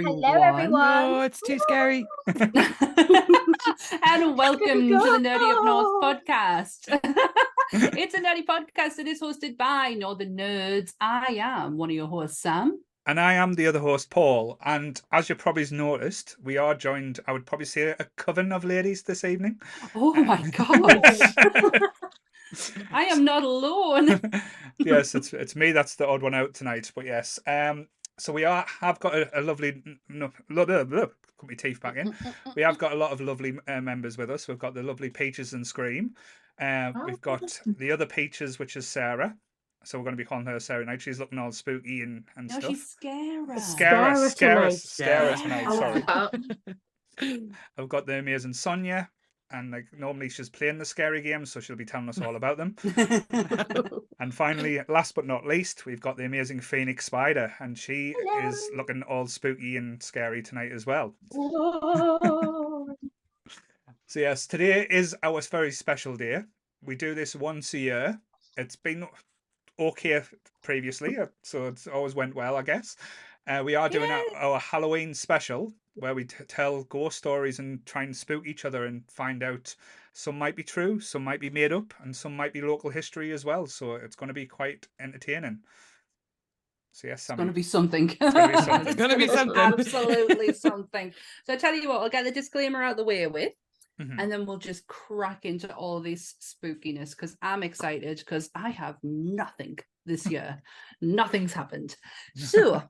everyone. Hello, everyone. Oh, it's too scary. and welcome to the Nerdy Up North podcast. it's a nerdy podcast that is hosted by Northern Nerds. I am one of your hosts, Sam. And I am the other host, Paul. And as you probably noticed, we are joined, I would probably say, a coven of ladies this evening. Oh my god. I am not alone. yes, it's it's me that's the odd one out tonight. But yes, um, so we are have got a, a lovely, no, lo- lo- lo- put my teeth back in. We have got a lot of lovely uh, members with us. We've got the lovely Peaches and Scream. Uh, Oh, we've got the other Peaches, which is Sarah. So we're going to be calling her Sarah now. She's looking all spooky and, and No, stuff. she's scary. Scare us, scare us, Scare scare us us. now. Oh, Sorry. I've got the amazing Sonia, and like normally she's playing the scary games, so she'll be telling us all about them. And finally, last but not least, we've got the amazing Phoenix Spider, and she is looking all spooky and scary tonight as well. So yes, today is our very special day. We do this once a year. It's been okay previously, so it's always went well, I guess. Uh, we are doing our, our Halloween special where we t- tell ghost stories and try and spook each other and find out some might be true, some might be made up, and some might be local history as well. So it's going to be quite entertaining. So yes, It's going to be something. gonna be something. It's gonna be something. Absolutely something. So I tell you what, I'll get the disclaimer out the way with, Mhm. and then we'll just crack into all this spookiness because I'm excited because I have nothing this year. Nothing's happened. So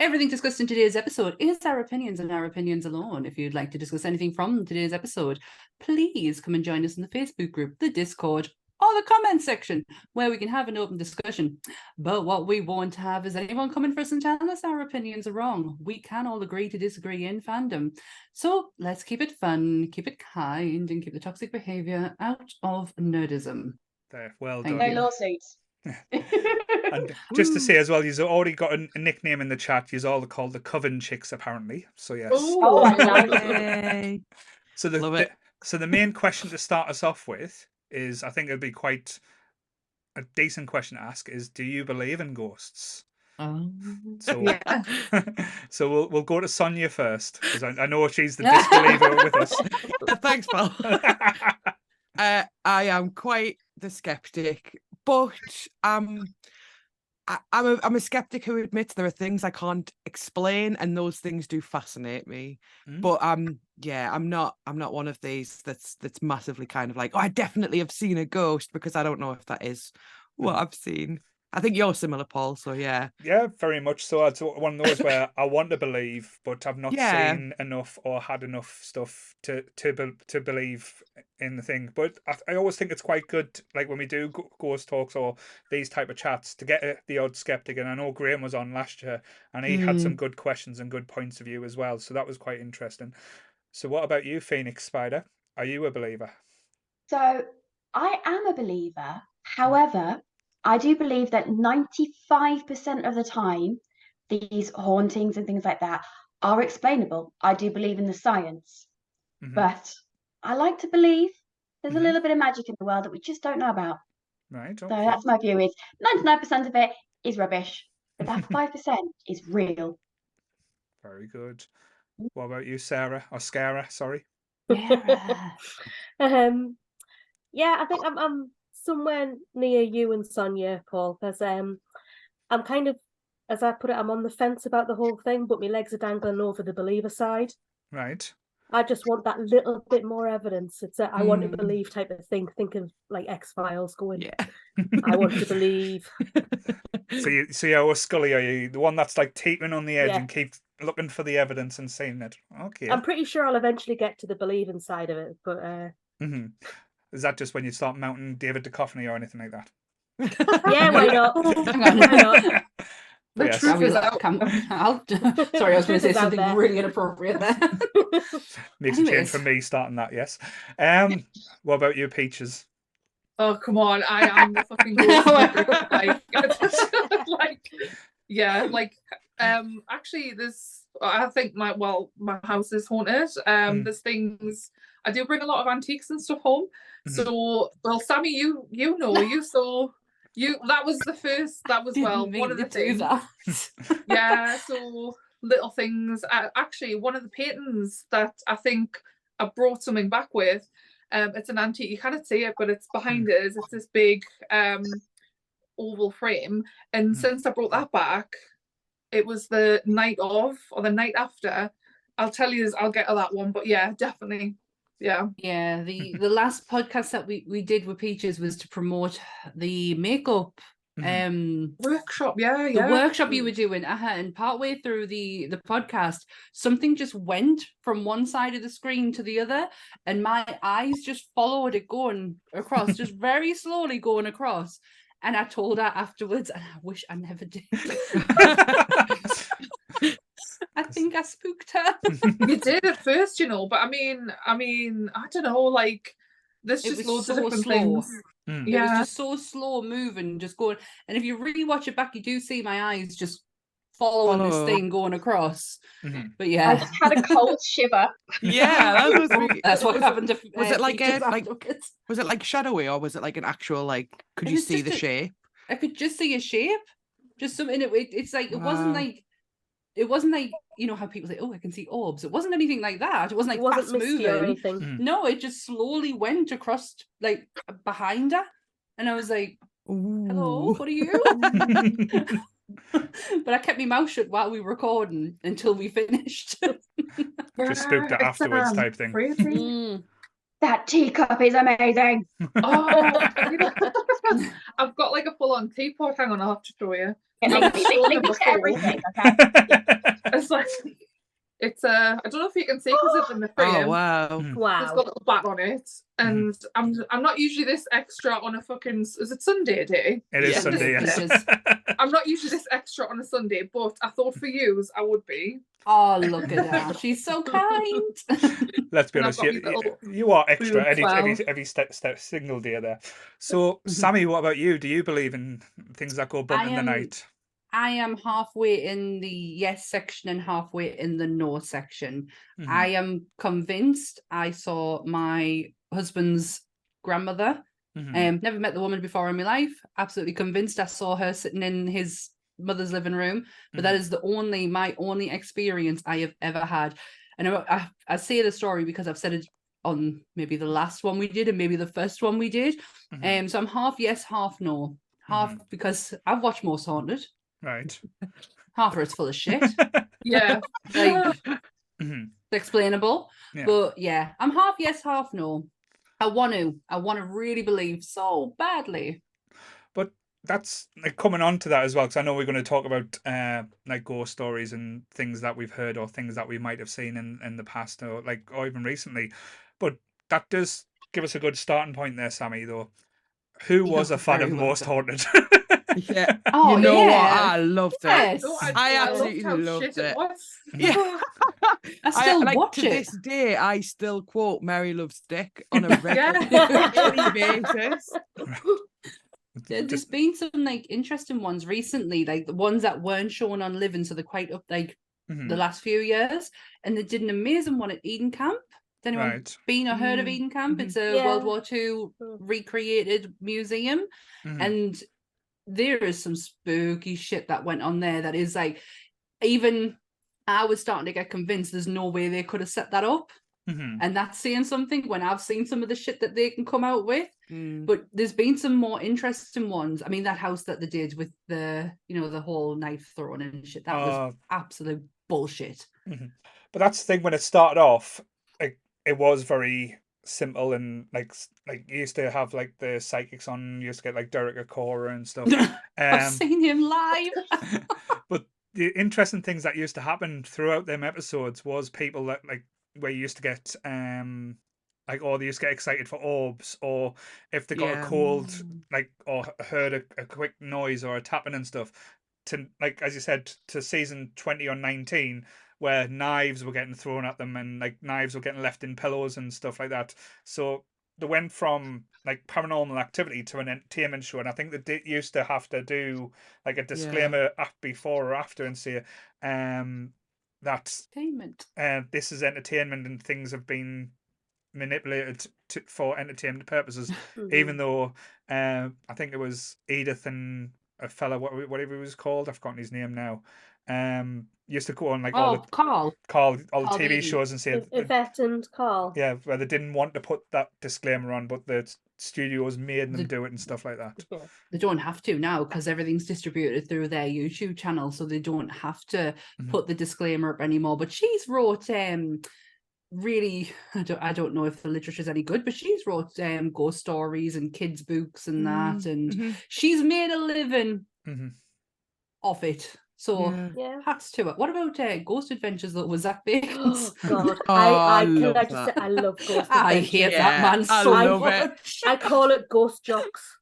everything discussed in today's episode is our opinions and our opinions alone. If you'd like to discuss anything from today's episode, please come and join us in the Facebook group, the Discord, or the comment section where we can have an open discussion. But what we won't have is anyone coming for us and telling us our opinions are wrong. We can all agree to disagree in fandom. So let's keep it fun, keep it kind, and keep the toxic behavior out of nerdism. There, well Thank done. No lawsuits. And just to say as well, you've already got a, a nickname in the chat. You're all called the Coven Chicks, apparently. So yes. Oh, I like it. So the, Love the- so the main question to start us off with is, I think it'd be quite a decent question to ask: is Do you believe in ghosts? Um, So, yeah. so we'll we'll go to Sonia first because I, I know she's the disbeliever with us. Thanks, Paul. Uh, I am quite the skeptic, but um, I, I'm a I'm a skeptic who admits there are things I can't explain, and those things do fascinate me. Mm. But um, yeah, I'm not I'm not one of these that's that's massively kind of like, oh, I definitely have seen a ghost because I don't know if that is what I've seen. I think you're similar, Paul. So yeah, Yeah, very much so. It's one of those where I want to believe, but I've not Yeah. seen enough or had enough stuff to to be, to believe in the thing. But I, I always think it's quite good, like when we do ghost talks or these type of chats, to get uh, the odd skeptic. And I know Graham was on last year, and he had some good questions and good points of view as well. So that was quite interesting. So what about you, Phoenix Spider? Are you a believer? So I am a believer. However, I do believe that 95% of the time, these hauntings and things like that are explainable. I do believe in the science, Mhm. but I like to believe there's Mhm. a little bit of magic in the world that we just don't know about. Right. So that's my view is 99% of it is rubbish, but that 5% is real. Very good. What about you, Sarah or Scara? Sorry. Yeah. Um, yeah, I think I'm I'm somewhere near you and Sonia, Paul, because um, I'm kind of, as I put it, I'm on the fence about the whole thing, but my legs are dangling over the believer side. Right. I just want that little bit more evidence. It's a I want to Mm. believe type of thing. Think of like X Files going. yeah. I want to believe. So you, so you're a Scully, are you the one that's like teetering on the edge Yeah. and keep looking for the evidence and saying it? Okay. I'm pretty sure I'll eventually get to the believing side of it, but uh, hmm Is that just when you start mounting David Duchovny or anything like that? yeah, why not? Hang on. Why not? The Yes. truth is Shall out. I'll, sorry, I was going to say something there. really inappropriate there. Makes a change Anyways. from me starting that. Yes. Um. what about you, Peaches? Oh come on! I am the fucking ghost like, like, yeah, like, um, actually, there's. I think my well, my house is haunted. Um, Mm. there's things. I do bring a lot of antiques and stuff home. Mhm. So, well, Sammy, you you know, you saw. You that was the first. That was well one of the things. Yeah. So little things. Uh, actually, one of the paintings that I think I brought something back with. Um, it's an antique. You cannot see it, but it's behind us. It's this big um oval frame. And Mm. since I brought that back, it was the night of or the night after. I'll tell you, I'll get to that one. But yeah, definitely, yeah. Yeah, the the last podcast that we we did with Peaches was to promote the makeup Mhm. um Workshop, yeah, the yeah. workshop you were doing uh and partway through the the podcast something just went from one side of the screen to the other and my eyes just followed it going across just very slowly going across and i told her afterwards and i wish i never did i think i spooked her you did at first, you know, but I mean, I mean, I don't know, like there's It just was loads of different slow. things. Mm. it was just so slow moving just going and if you really watch it back you do see my eyes just following Follow. this thing going across Mhm. but yeah, I just had a cold shiver. yeah, that was me. That's what was happened to was uh, it like Peaches a- like- afterwards. Was it like shadowy or was it like an actual like? Could It you see the a- shape? I could just see a shape, just something. It, it it's like it wasn't like it wasn't like you know how people say, "Oh, I can see orbs." It wasn't anything like that. It wasn't like it wasn't fast misty or moving. anything. Mm. No, it just slowly went across like behind her, and I was like, "Hello, Ooh. what are you?" but I kept my mouth shut while we were recording until we finished. Just spooked it afterwards um, type thing. Crazy. That teacup is amazing. Oh, I've got like a full on teapot. Hang on, I'll have to show you. Link, I've link, link it to everything. Okay. It's like it's a. I don't know if you can see because it's in the oh, frame. Oh wow! Mm. It's Wow. got a little bat on it, hmm. and I'm I'm not usually this extra on a fucking is it Sunday day? It is Yeah. Sunday, yes. It is. I'm not usually this extra on a Sunday, but I thought for yous I would be. Oh, look at her! She's so kind. Let's be And I've honest, got you, these little you- you are extra blue every, every, every step, step, single day there. So, mm-hmm. Sammy, what about you? Do you believe in things that go bump I in the am- night? I am halfway in the yes section and halfway in the no section. Mhm. I am convinced I saw my husband's grandmother. Mhm. Um, never met the woman before in my life. Absolutely convinced I saw her sitting in his mother's living room. But that is the only my only experience I have ever had. And I, I, I say the story because I've said it on maybe the last one we did and maybe the first one we did. Mhm. Um, so I'm half yes, half no. Half because I've watched Most Haunted. Right. Half of it's full of shit. Yeah. like Mhm. explainable. Yeah. But yeah, I'm half yes, half no. I want to. I want to really believe so badly. But that's like coming on to that as well, because I know we're going to talk about uh, like ghost stories and things that we've heard or things that we might have seen in, in the past or like or even recently. But that does give us a good starting point there, Sammy. Though, who was You're a fan of Most. Haunted? Yeah, Oh you know what? I loved it. Yes. No, I absolutely how loved shit it. was. Yeah, I still like watch to it. this day. I still quote "Mary Loves Dick" on a regular basis. There's been some like interesting ones recently, like the ones that weren't shown on Living, so they're quite up like mhm, the last few years. And they did an amazing one at Eden Camp. Has anyone right. been or heard of Mm, Eden Camp? mhm. It's a Yeah. World War II Mm. recreated museum. mhm, and there is some spooky shit that went on there that is like even I was starting to get convinced there's no way they could have set that up. mhm. And that's saying something when I've seen some of the shit that they can come out with. Mm. But there's been some more interesting ones. I mean, that house that they did with the, you know, the whole knife throwing and shit, that was Uh, absolute bullshit. but that's the thing when it started off, like it was very simple and like like you used to have like the psychics on. You used to get like Derek Acorah and stuff. I've Um, seen him live. but the interesting things that used to happen throughout them episodes was people that like where you used to get um like or they used to get excited for orbs or if they got Yeah. a cold like or heard a, a quick noise or a tapping and stuff to like as you said to season 20 or 19 where knives were getting thrown at them and like knives were getting left in pillows and stuff like that so they went from like paranormal activity to an entertainment show and i think they did, used to have to do like a disclaimer af before or after and say um that Entertainment. uh, this is entertainment and things have been manipulated to, for entertainment purposes Mhm. even though uh, I think it was Edith and a fella, what, whatever he was called, I've forgotten his name now. Um, used to go on like all oh, Karl. the call all the TV Beattie. shows and say Y- Yvette and Karl. yeah, where they didn't want to put that disclaimer on, but the studios made them The- do it and stuff like that. They don't have to now because everything's distributed through their YouTube channel, so they don't have to Mhm. put the disclaimer up anymore. But she's wrote um really I don't I don't know if the literature's any good, but she's wrote um ghost stories and kids' books and that, and Mhm. she's made a living Mhm. off it. So Yeah. Yeah. hats to it. What about uh, Ghost Adventures though? Was Zach Bagans? Oh God, Oh, I, I I, can love I just say. I love Ghost I hate Yeah, that man I so love it. much. I call it Ghost Jocks.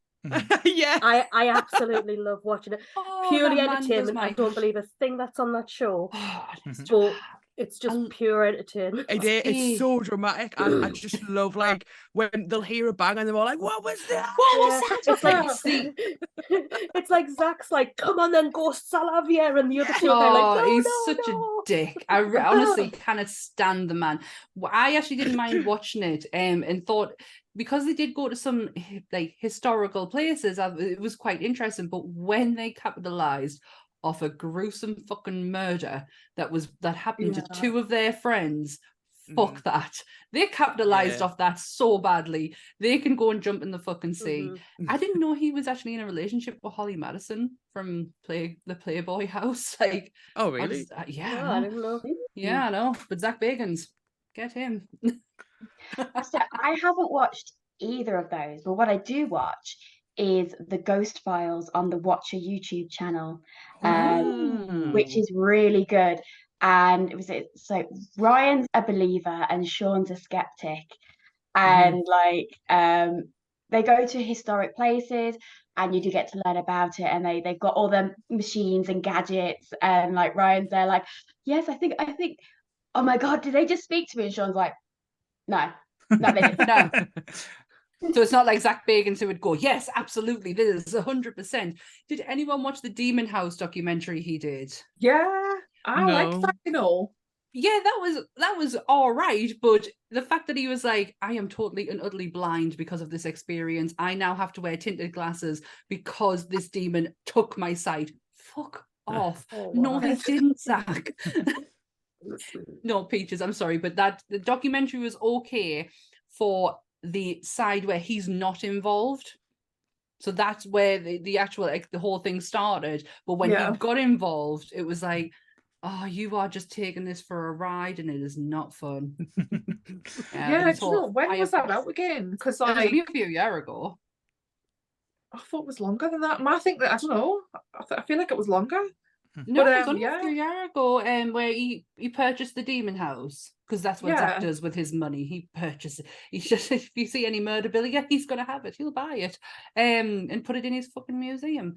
yeah. I, I absolutely love watching it. Oh, Purely that man entertainment. I don't believe a thing that's on that show. Oh, it's Mhm. just- But it's just l- pure entertainment. It is, it's so dramatic. and I just love like when they'll hear a bang and they're all like, "What was that?" What was Yeah, that It's like see, it's like Zach's like, "Come on then, go Salavia," and the other two are Oh, like, "No, he's no, such no." a dick. I re- honestly cannot stand the man. I actually didn't mind watching it, um, and thought because they did go to some like historical places, it was quite interesting. But when they capitalized off a gruesome fucking murder that was that happened Yeah. to two of their friends. Fuck Mhm. that. They capitalized Yeah. off that so badly. They can go and jump in the fucking sea. Mhm. I didn't know he was actually in a relationship with Holly Madison from play the Playboy House. Like, Oh, really? just- uh, yeah, Oh, I didn't know. yeah, I know. But Zach Bagans get him. So I haven't watched either of those, but what I do watch is the Ghost Files on the Watcher YouTube channel, um, which is really good. And it was it, so Ryan's a believer and Shane's a skeptic, and like um, they go to historic places, and you do get to learn about it. And they they've got all the machines and gadgets, and like Ryan's there, like, yes, I think I think, oh my god, did they just speak to me? And Shane's like, no, no, they didn't. No. So it's not like Zach Bagans who would go, yes, absolutely, this is hundred percent. Did anyone watch the Demon House documentary he did? Yeah, I like No. that. You know, Yeah, that was that was all right, but the fact that he was like, I am totally and utterly blind because of this experience. I now have to wear tinted glasses because this demon took my sight. Fuck off. Oh, No, wow. he didn't, Zach. no, Peaches, I'm sorry, but that the documentary was okay for the side where he's not involved. So that's where the, the actual like the whole thing started. But when Yeah. he got involved, it was like, oh, you are just taking this for a ride and it is not fun. yeah. do you when I was that out again? Because I, only a few year ago. I thought it was longer than that. I think that I don't know. I, th- I feel like it was longer. No, But, it was um, only yeah. a year ago, um, where he he purchased the demon house because that's what Zach does with his money. He purchases. He's just if you see any murder bill, yeah, he's gonna have it. He'll buy it, um, and put it in his fucking museum.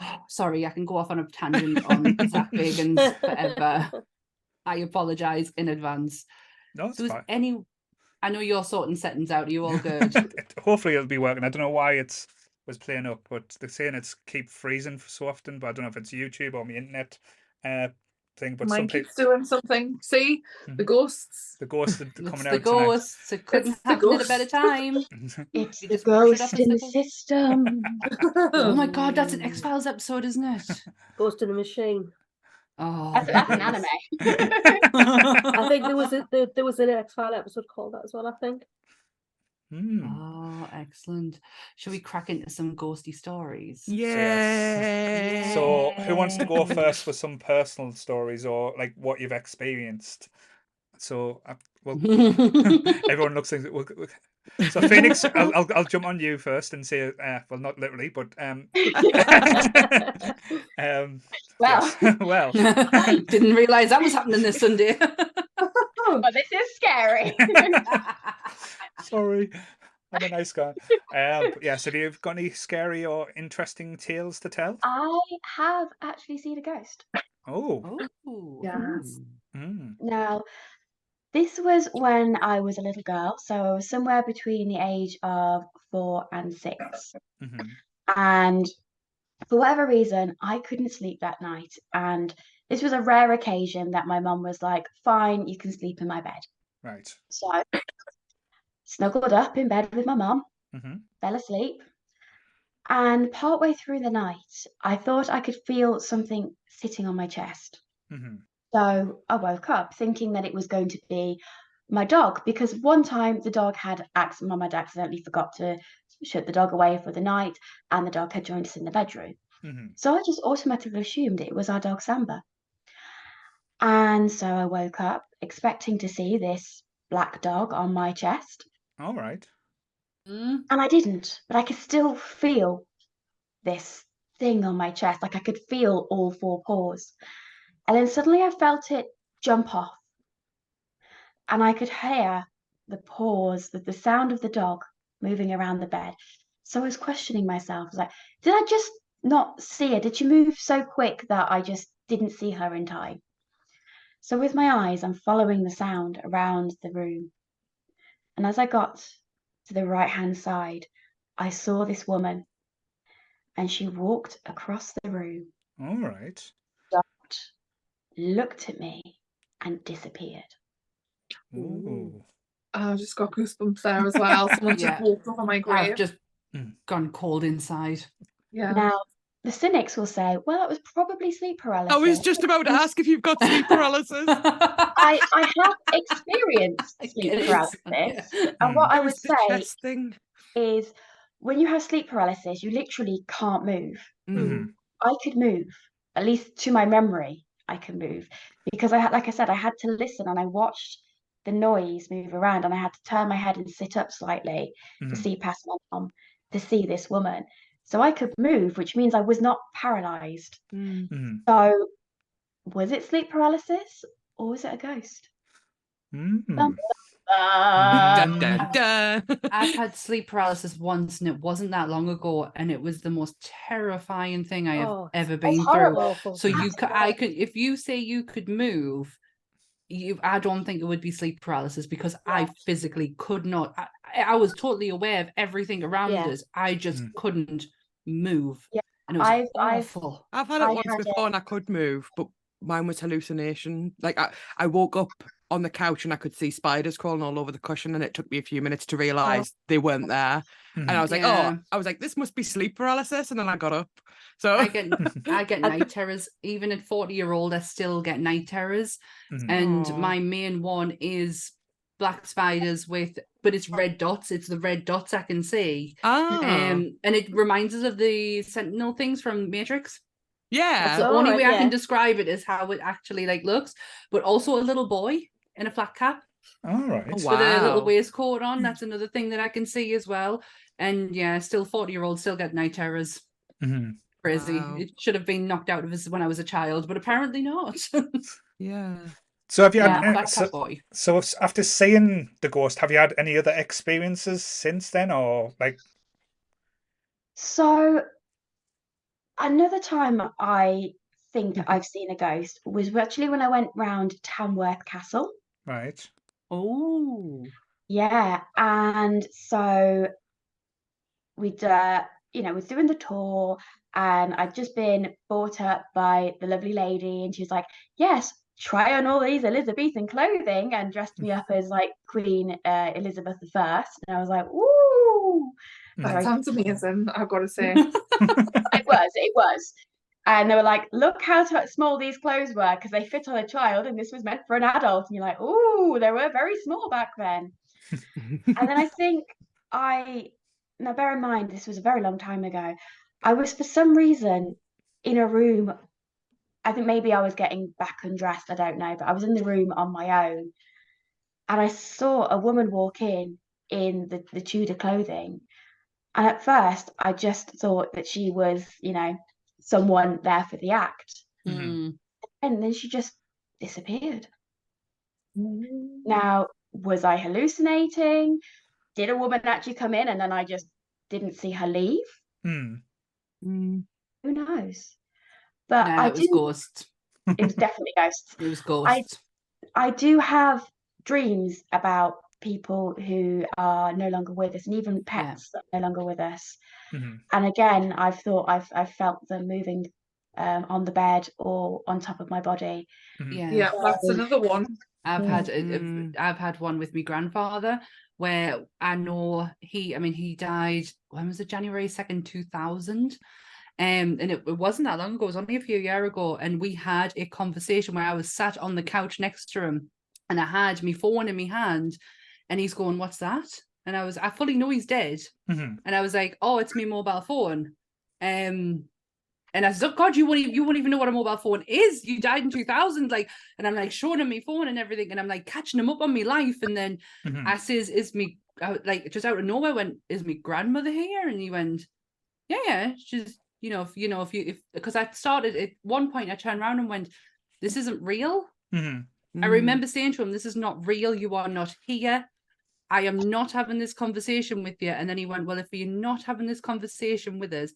Oh, sorry, I can go off on a tangent on Zach Bagans forever. I apologize in advance. no, it's So, fine. any? I know you're sorting settings out. Are you all good? Hopefully it'll be working. I don't know why it's was playing up, but they're saying it's keep freezing f- so often. But I don't know if it's YouTube or my internet uh thing. But some Mine people, doing something. See the Mhm. ghosts. the ghosts are it's coming the out ghosts. It couldn't It's the happen at a better time. It's the just push it off ghost in the system. Oh my god, that's an X Files episode, isn't it? Ghost in the Machine. Oh, That's, that's an anime. I think there was a there, there was an X File episode called that as well. I think. Hmm. Oh, excellent. Shall we crack into some ghosty stories? Yes. So, who wants to go first with some personal stories or like what you've experienced? So, uh, well, everyone looks like. well, well, So, Phoenix, I'll, I'll I'll jump on you first and say, uh, well, not literally, but um, um, Well. yes. well, Didn't realize that was happening this Sunday. But this is scary. sorry, I'm a nice guy. Um, yes, have you got any scary or interesting tales to tell? I have actually seen a ghost. Oh, oh, Yes. mm, Now, this was when I was a little girl, so I was somewhere between the age of four and six. mhm, And for whatever reason, I couldn't sleep that night. And this was a rare occasion that my mum was like, fine, you can sleep in my bed. right. So snuggled up in bed with my mum, hmm fell asleep. And partway through the night, I thought I could feel something sitting on my chest. hmm So I woke up thinking that it was going to be my dog because one time the dog had mum had accidentally forgot to shut the dog away for the night and the dog had joined us in the bedroom. Mhm. So I just automatically assumed it was our dog Samba. And so I woke up expecting to see this black dog on my chest. All right. Mm. And I didn't, but I could still feel this thing on my chest. Like I could feel all four paws. And then suddenly I felt it jump off. And I could hear the paws, the, the sound of the dog moving around the bed. So I was questioning myself. I was like, did I just not see her? Did she move so quick that I just didn't see her in time? So with my eyes, I'm following the sound around the room. And as I got to the right hand side, I saw this woman. And she walked across the room, All right. Stopped, looked at me, and disappeared. Ooh. Oh, I just got goosebumps there as well. Someone Yeah. just walked over my grave. I've just gone cold inside. Yeah. Now, the cynics will say, well, that was probably sleep paralysis. I was just about to ask if you've got sleep paralysis. I, I have experienced sleep paralysis. Yeah. And what I would was the say is when you have sleep paralysis, you literally can't move. Mm. I could move, at least to my memory, I can move because I had, like I said, I had to listen and I watched the noise move around and I had to turn my head and sit up slightly to Mhm. see past my mum to see this woman. So I could move, which means I was not paralyzed. Mm. Mhm. So was it sleep paralysis or was it a ghost? Mm. Dun, dun, dun. I've had sleep paralysis once and it wasn't that long ago and it was the most terrifying thing I have Oh, ever been through. horrible. So you could, I could, if you say you could move, you, I don't think it would be sleep paralysis because I physically could not. I, I was totally aware of everything around Yeah. us. I just Mm. couldn't move. Yeah, and it was I've- I've- I've had it I once had before and I could move, but mine was hallucination. Like I, I woke up on the couch and I could see spiders crawling all over the cushion, and it took me a few minutes to realize they weren't there. And I Mhm. was like, Yeah. oh, I was like, this must be sleep paralysis, and then I got up. So I get I get night terrors. Even at 40 year old, I still get night terrors. Mhm. And Aw. my main one is black spiders with but it's red dots. It's the red dots I can see. ah, Um and it reminds us of the sentinel things from Matrix. yeah, That's the Oh, only right, way I can describe it is how it actually like looks. But also a little boy in a flat cap All right. Oh, with a little Wow. waistcoat on. That's another thing that I can see as well. And yeah, still 40 year old, still get night terrors. Mhm. Crazy. Wow. It should have been knocked out of us when I was a child, but apparently not. yeah. So have you yeah, had uh, so, boy. so after seeing the ghost, have you had any other experiences since then, or like? So another time I think I've seen a ghost was actually when I went round Tamworth Castle. Right. Oh. Yeah, and so we'd uh, you know, was doing the tour and I'd just been bought up by the lovely lady and she was like, Yes, try on all these Elizabethan clothing and dressed me up as like Queen uh, Elizabeth the First. And I was like, Ooh. Mhm. That Sorry. sounds amazing, I've got to say. It was, it was. And they were like, look how t- small these clothes were because they fit on a child and this was meant for an adult. And you're like, ooh, they were very small back then. And then I think I, now bear in mind, this was a very long time ago. I was for some reason in a room. I think maybe I was getting back undressed. I don't know, but I was in the room on my own. And I saw a woman walk in in the, the Tudor clothing. And at first, I just thought that she was, you know, someone there for the act. Mhm. Mm. And then she just disappeared. Mm. Now, was I hallucinating? Did a woman actually come in and then I just didn't see her leave? Hmm. Mm. Who knows? But No, I it was do. ghosts. It was definitely ghosts. It was ghosts. I do have dreams about people who are no longer with us, and even pets that are no longer with us. Mhm. And again, I've thought I've I've felt them moving um, on the bed or on top of my body. Mhm. Yeah. Yeah, that's another one. I've had a- a- Mm. I've had one with my grandfather where I know he I mean he died when was it January 2nd 2000 Um, and it, it wasn't that long ago, it was only a few years ago. And we had a conversation where I was sat on the couch next to him and I had my phone in my hand and he's going, What's that? And I was, I fully know he's dead. Mhm. And I was like, Oh, it's my mobile phone. Um, and I said, oh, God, you won't, even, you won't even know what a mobile phone is. You died in 2000. Like, and I'm like showing him my phone and everything. And I'm like catching him up on my life. And then Mhm. I says, is me, I, like, just out of nowhere went, is my grandmother here? And he went, yeah, yeah. She's, you know, if, you know, if you, if, because I started at one point, I turned around and went, this isn't real. Mhm. I Mm. remember saying to him, This is not real. You are not here. I am not having this conversation with you. And then he went, Well, if you're not having this conversation with us,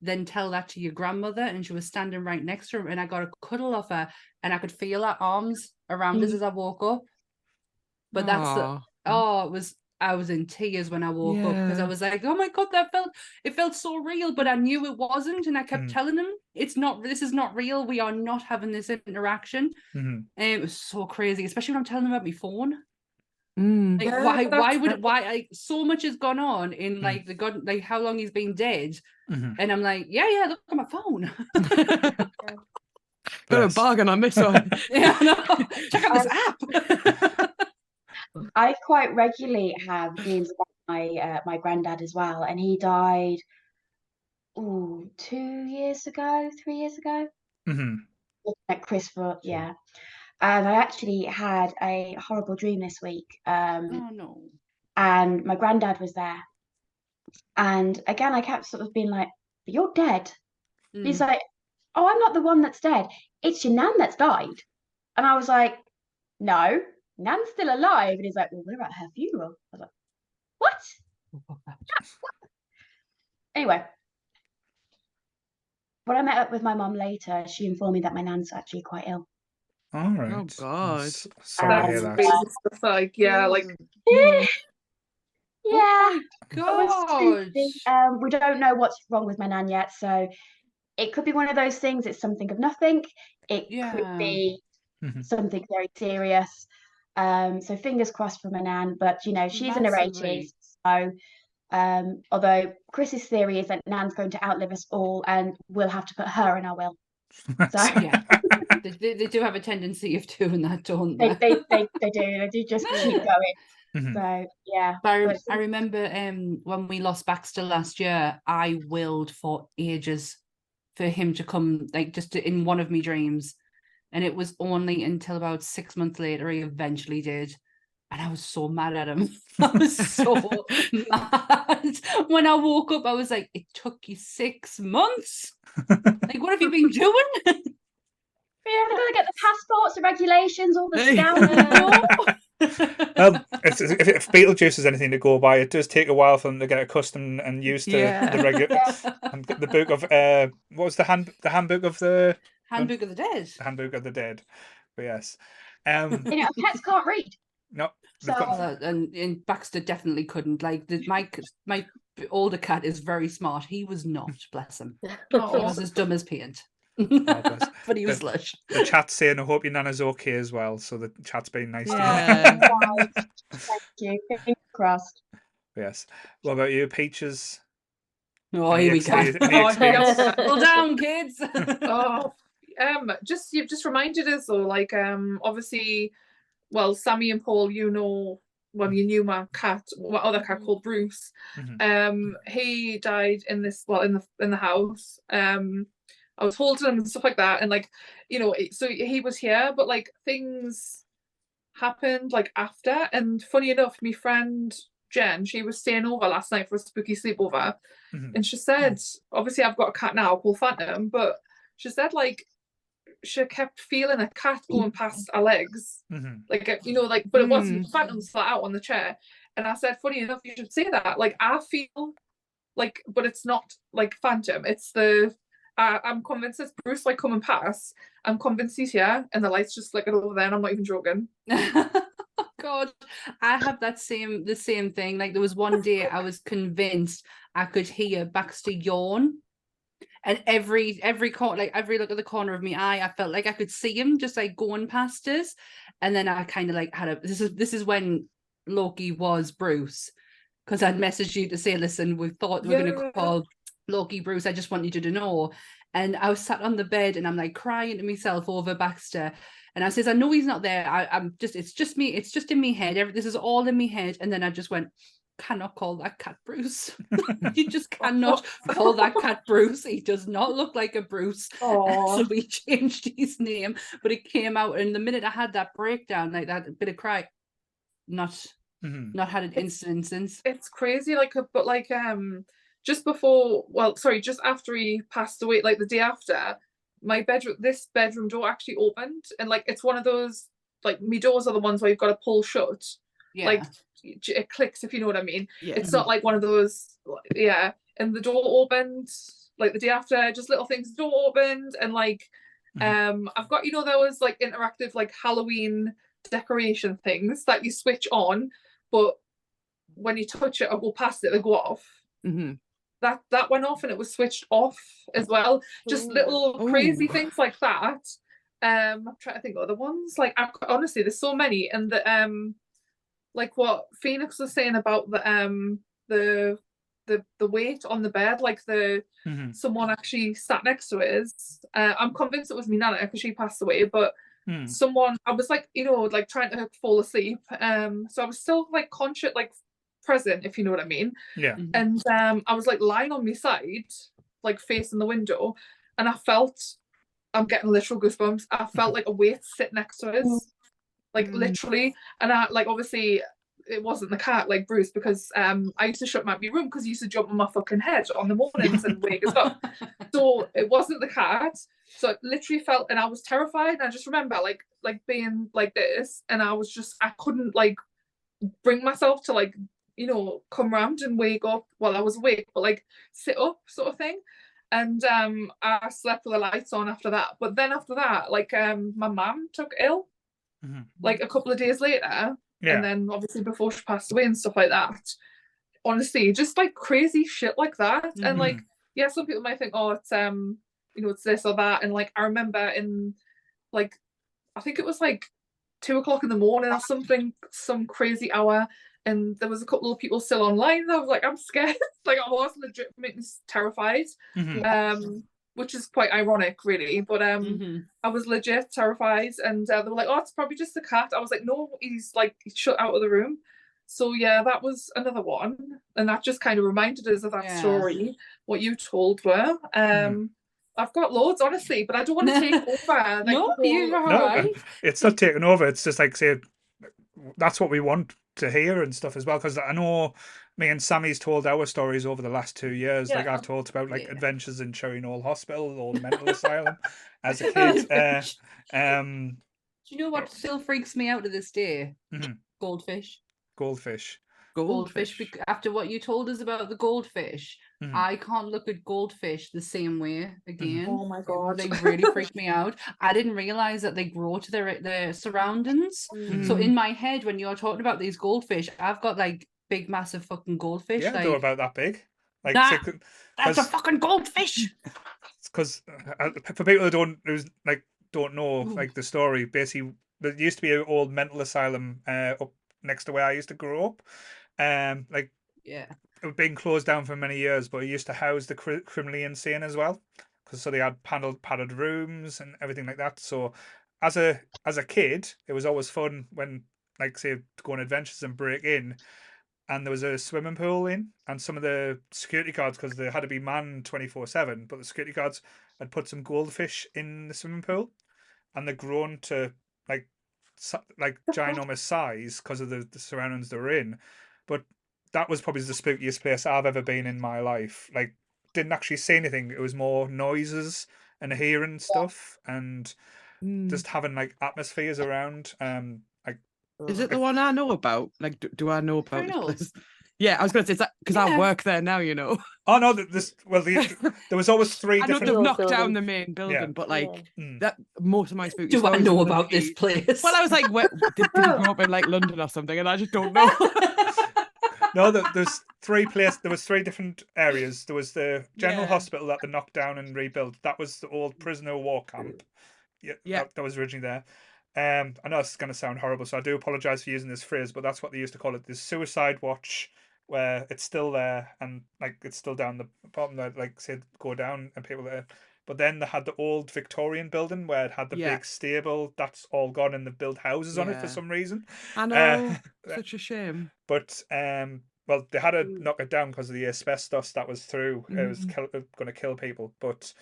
then tell that to your grandmother. And she was standing right next to him. And I got a cuddle off her and I could feel her arms around us Mm. as I woke up. But that's the, oh, it was I was in tears when I woke up because I was like, oh my god, that felt it felt so real, but I knew it wasn't, and I kept Mm. telling him it's not. This is not real. We are not having this interaction. Mhm. And it was so crazy, especially when I'm telling them about my phone. Mm. Like, Yeah, why? Why would? not- Why? Like, so much has gone on Mm. in like the god, like how long he's been dead, Mhm. and I'm like, yeah, yeah, look at my phone. Got a bargain on this one. yeah, no, check out this app. I quite regularly have dreams about my uh, my granddad as well, and he died, ooh, two years ago, three years ago. Mm-hmm. Looking at Chris for yeah, and I actually had a horrible dream this week. Um, oh no. and my granddad was there, and again I kept sort of being like, "But you're dead." He's Mm. like, "Oh, I'm not the one that's dead. It's your nan that's died." And I was like, "No, nan's still alive." And he's like, "Well, we're at her funeral." I was like, "What?" Anyway, when I met up with my mum later, she informed me that my nan's actually quite ill. All right. God. S- Sorry to hear That's that. crazy stuff. Like, yeah, like. Yeah, God. um, we don't know what's wrong with my nan yet, so it could be one of those things. It's something of nothing. It Yeah. could be Mhm. something very serious. Um, so fingers crossed for my nan, but you know she's in her Massively. eighties, so um, although Chris's theory is that nan's going to outlive us all, and we'll have to put her in our will. So Yeah. They, they, they do have a tendency of doing that, don't they, they? they, they, they do. They do just keep going. Mhm. So yeah, But I, rem- but- I remember um when we lost Baxter last year, I willed for ages for him to come, like just to, in one of my dreams, and it was only until about six months later he eventually did, and I was so mad at him. I was so mad when I woke up. I was like, "It took you six months. Like, what have you been doing?" Yeah, they've got to get the passports, the regulations, all the Hey. scams. Um, if, if, if Beetlejuice is anything to go by, it does take a while for them to get accustomed and used to Yeah. the regular. and the book of uh, what was the hand the handbook of the Handbook of the Dead. handbook of the dead? But yes, um, you know, pets can't read. no, So got- Uh, and, and Baxter definitely couldn't. Like the, my my older cat is very smart. He was not, bless him. He was as dumb as paint. bless. but he was The- lush. the chat's saying, "I hope your nana's okay as well." So the chat's been nice to Yeah. Right. Thank you. Fingers crossed. Yes. What about you, Peaches? Oh, here we go. any Oh, experience? Settle down, kids. oh um just you've just reminded us though like um obviously well sammy and paul you know well you knew my cat my other cat called bruce Mhm. um he died in this well in the in the house um i was holding him and stuff like that and like you know so he was here but like things happened like after and funny enough my friend jen she was staying over last night for a spooky sleepover Mhm. and she said obviously i've got a cat now called phantom but she said like she kept feeling a cat going past her legs Mhm. like you know like but it wasn't Mm. phantom's flat out on the chair and i said funny enough you should say that like i feel like but it's not like phantom it's the uh, i'm convinced it's bruce like coming past i'm convinced he's here and the lights just flickered over there and i'm not even joking God, I have that same the same thing. Like there was one day I was convinced I could hear Baxter yawn. And every every corner, like every look at the corner of my eye, I felt like I could see him just like going past us. And then I kind of like had a this is this is when Loki was Bruce. Because I'd messaged you to say, listen, we thought we are Yeah. gonna call Loki, Bruce, I just want you to know. And I was sat on the bed and I'm like crying to myself over Baxter. And I says, I know he's not there. I, I'm just, it's just me, it's just in my head. Every, this is all in my head. And then I just went, cannot call that cat Bruce. you just cannot call that cat Bruce. He does not look like a Bruce. Oh, So we changed his name, but it came out. And the minute I had that breakdown, like that bit of cry, not Mhm. not had an instant since. it's crazy like uh, but like um just before well sorry just after he passed away like the day after my bedroom this bedroom door actually opened and like it's one of those like me doors are the ones where you've got to pull shut. Yeah. like it clicks if you know what i mean. Yeah. it's not like one of those yeah and the door opened like the day after just little things the door opened and like um i've got you know those like interactive like halloween decoration things that you switch on but when you touch it or go past it they go off. Hmm that that went off and it was switched off as well just Ooh. little crazy Ooh. things like that um i'm trying to think of other ones like I, honestly there's so many and the um like what phoenix was saying about the um the the the weight on the bed like the Mhm. someone actually sat next to us uh, i'm convinced it was me nana because she passed away but Mm. someone i was like you know like trying to fall asleep um so i was still like conscious like present if you know what i mean Yeah. Mhm. and um I was like lying on my side, like facing the window, and I felt I'm getting literal goosebumps. I felt like a weight sit next to us, like Mm. literally, and I like obviously it wasn't the cat like Bruce because um I used to shut my room because he used to jump on my fucking head on the mornings and wake us up. So it wasn't the cat. So it literally felt and I was terrified. And I just remember like like being like this and I was just I couldn't like bring myself to like you know come round and wake up while I was awake but like sit up sort of thing. And um I slept with the lights on after that. But then after that like um my mum took ill Mhm. like a couple of days later. Yeah. and then obviously before she passed away and stuff like that. Honestly just like crazy shit like that. And like yeah some people might think oh it's um you know it's this or that. And like I remember in like I think it was like two o'clock in the morning or something some crazy hour and there was a couple of people still online and I was like I'm scared like I was legit making terrified Mhm. um which is quite ironic really but um Mhm. I was legit terrified, and uh, they were like, "Oh, it's probably just the cat." I was like, "No, he's like he's shut out of the room." So yeah, that was another one, and that just kind of reminded us of that Yeah. story. What you told were. Um, I've got loads, honestly, but I don't want to take over. Like, no, you're No, alright. it's not taking over. It's just like say that's what we want to hear and stuff as well. Because I know me and Sammy's told our stories over the last two years. Like I've told about like Yeah. adventures in Cherry Knowle Hospital or the mental asylum as a kid. Uh, um, Do you know what still freaks me out to this day? Mhm. Goldfish. goldfish. Goldfish. bec- After what you told us about the goldfish, Mhm. I can't look at goldfish the same way again. Oh my god! They really freak me out. I didn't realize that they grow to their their surroundings. Mm. So in my head, when you're talking about these goldfish, I've got like big, massive fucking goldfish. Yeah, they're about that big. Like That- because that's a 'cause- fucking goldfish. It's uh, for people who don't who's like don't know Ooh. like the story, basically there used to be an old mental asylum uh, up next to where I used to grow up. Um, like Yeah. Been closed down for many years, but it used to house the cri- criminally insane as well, because so they had panelled padded rooms and everything like that. So as a as a kid, it was always fun when like say to go on adventures and break in, and there was a swimming pool in, and some of the security guards because they had to be manned twenty four seven, but the security guards had put some goldfish in the swimming pool, and they're grown to like like ginormous size because of the, the surroundings they're in, but that was probably the spookiest place I've ever been in my life. Like, didn't actually see anything. It was more noises and hearing stuff and Mm. just having like atmospheres around. Um, like Is it the one I know about? Like, do, do I know about this place? Yeah, I was going to say, that because Yeah. I work there now, you know? oh no, th- this well the, there was always three I know they've Old knocked down the main building, but like, Yeah. Mm. that most of my spooky Do I know about this place? Well, I was like, where, did, did you grow up in like London or something? And I just don't know. No, there, there's three places. There was three different areas. There was the general Yeah. hospital that they knocked down and rebuilt. That was the old prisoner of war camp. Yeah, Yeah. That, that was originally there. Um, I know it's going to sound horrible, so I do apologise for using this phrase, but that's what they used to call it: the suicide watch where it's still there and like it's still down the bottom that like said go down and people there. But then they had the old Victorian building where it had the Yeah. big stable. That's all gone, and they've built houses on it for some reason. I know. Uh, Such a shame. But um, well, they had to Mm. knock it down because of the asbestos that was through. It was Mm. kill, going to kill people. But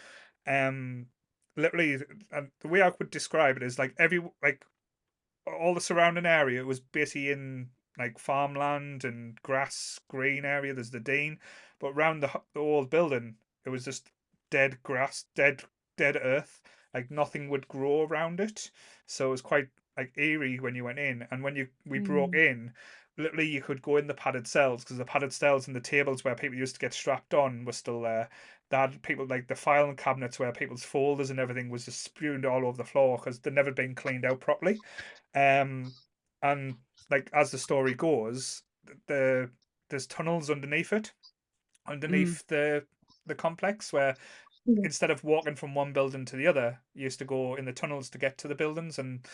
um, literally, and the way I would describe it is like every like all the surrounding area was basically in like farmland and grass green area. There's the Dean, but round the, the old building, it was just dead grass, dead dead earth. Like nothing would grow around it, so it was quite like eerie when you went in. And when you we broke in, literally you could go in the padded cells because the padded cells and the tables where people used to get strapped on were still there. They had people like the filing cabinets where people's folders and everything was just spewed all over the floor because they'd never been cleaned out properly. Um, and like as the story goes, the there's tunnels underneath it, underneath the the complex where Mm. instead of walking from one building to the other, you used to go in the tunnels to get to the buildings and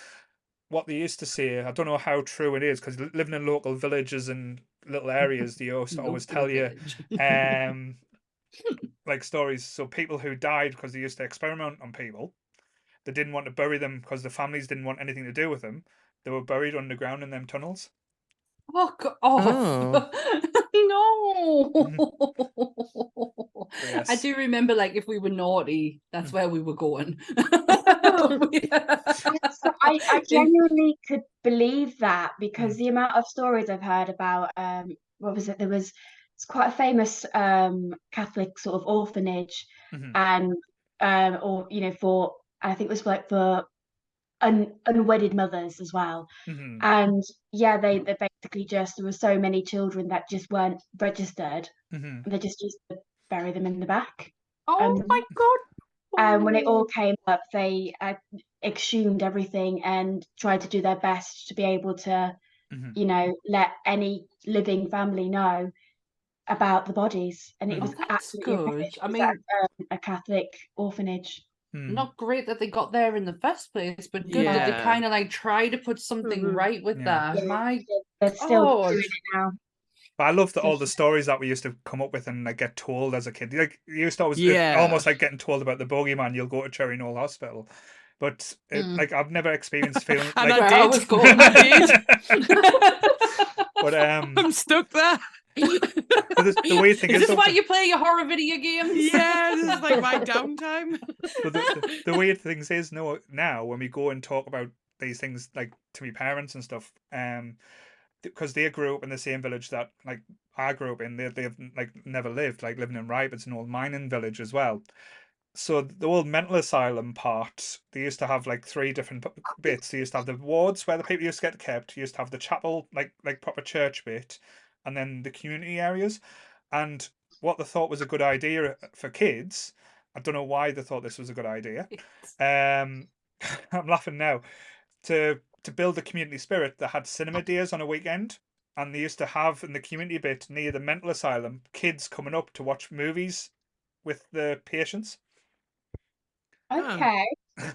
what they used to say, I don't know how true it is because living in local villages and little areas, they used to always tell you um like stories so people who died because they used to experiment on people they didn't want to bury them because the families didn't want anything to do with them they were buried underground in them tunnels Fuck off. no. I do remember, like, if we were naughty, that's where we were going. So I, I genuinely could believe that because the amount of stories I've heard about um what was it there was it's quite a famous um Catholic sort of orphanage Mhm. and um or you know for I think it was like for un, unwedded mothers as well Mhm. and yeah they they basically just there were so many children that just weren't registered Mhm. and they just used to bury them in the back oh Um, my god. and when it all Oh. came up, they uh, exhumed everything and tried to do their best to be able to, Mhm. you know, let any living family know about the bodies. And it Mhm. was Oh, absolutely good. I mean- at, um, a Catholic orphanage. Mm. not great that they got there in the first place, but good that they kind of like try to put something Mhm. right with Yeah. that. Yeah. My They're still God. doing it now. But I love the, all the stories that we used to come up with and like get told as a kid. Like you used to always, it- Yeah. almost like getting told about the bogeyman. You'll go to Cherry Knowle Hospital, but it, Mm. like I've never experienced feeling And like. I Where I did. was going. I did. but um, I'm stuck there. but the, the weird thing Is is, this why you play your horror video games? yeah, this is like my downtime. but the, the, the weird thing is no now when we go and talk about these things like to my parents and stuff um because they grew up in the same village that like I grew up in they they've like never lived like living in Ryhope it's an old mining village as well. So the old mental asylum part they used to have like three different bits. They used to have the wards where the people used to get kept you used to have the chapel like like proper church bit and then the community areas. And what they thought was a good idea for kids I don't know why they thought this was a good idea um i'm laughing now to to build the community spirit they had cinema days on a weekend and they used to have in the community bit near the mental asylum kids coming up to watch movies with the patients Oh.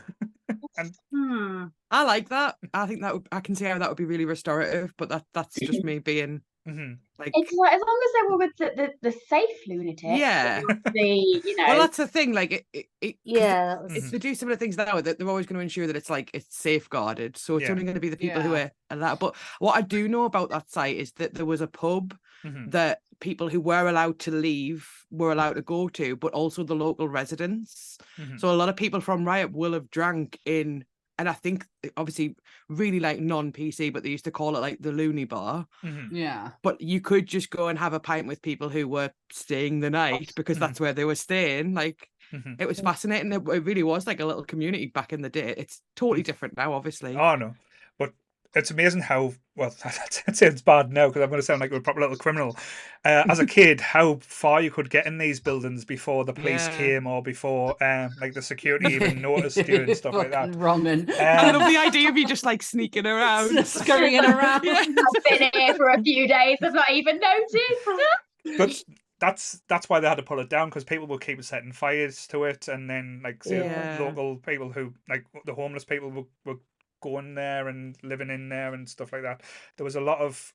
Okay. Hmm. I like that. I think that would, I can see how that would be really restorative, but that that's just me being hmm like. It's like as long as they were with the, the, the safe lunatics. Yeah. The, you know. Well, that's the thing. Like, it, it, it 'cause Yeah. that was- if they do some of the things now, that they're always going to ensure that it's like it's safeguarded. So it's Yeah. only going to be the people who are allowed. But what I do know about that site is that there was a pub hmm that people who were allowed to leave were allowed to go to, but also the local residents. Mhm. So a lot of people from Ryhope will have drank in, and I think eh, obviously really like non PC, but they used to call it like the loony Bar. hmm Yeah. But you could just go and have a pint with people who were staying the night because Mhm. that's where they were staying. Like hmm it was fascinating. It, it really was like a little community back in the day. It's totally different now, obviously. oh no but it's amazing how well that sounds bad now because I'm going to sound like a proper little criminal. Uh, as a kid, how far you could get in these buildings before the police Yeah. came or before um, like the security even noticed you and stuff like that. Fucking Wronging. I Um, love the idea of you just like sneaking around. Scurrying around. Yeah. I've been here for a few days. I've not even noticed. but that's that's why they had to pull it down because people will keep setting fires to it, and then like say, Yeah. local people who like the homeless people were, were going there and living in there and stuff like that. There was a lot of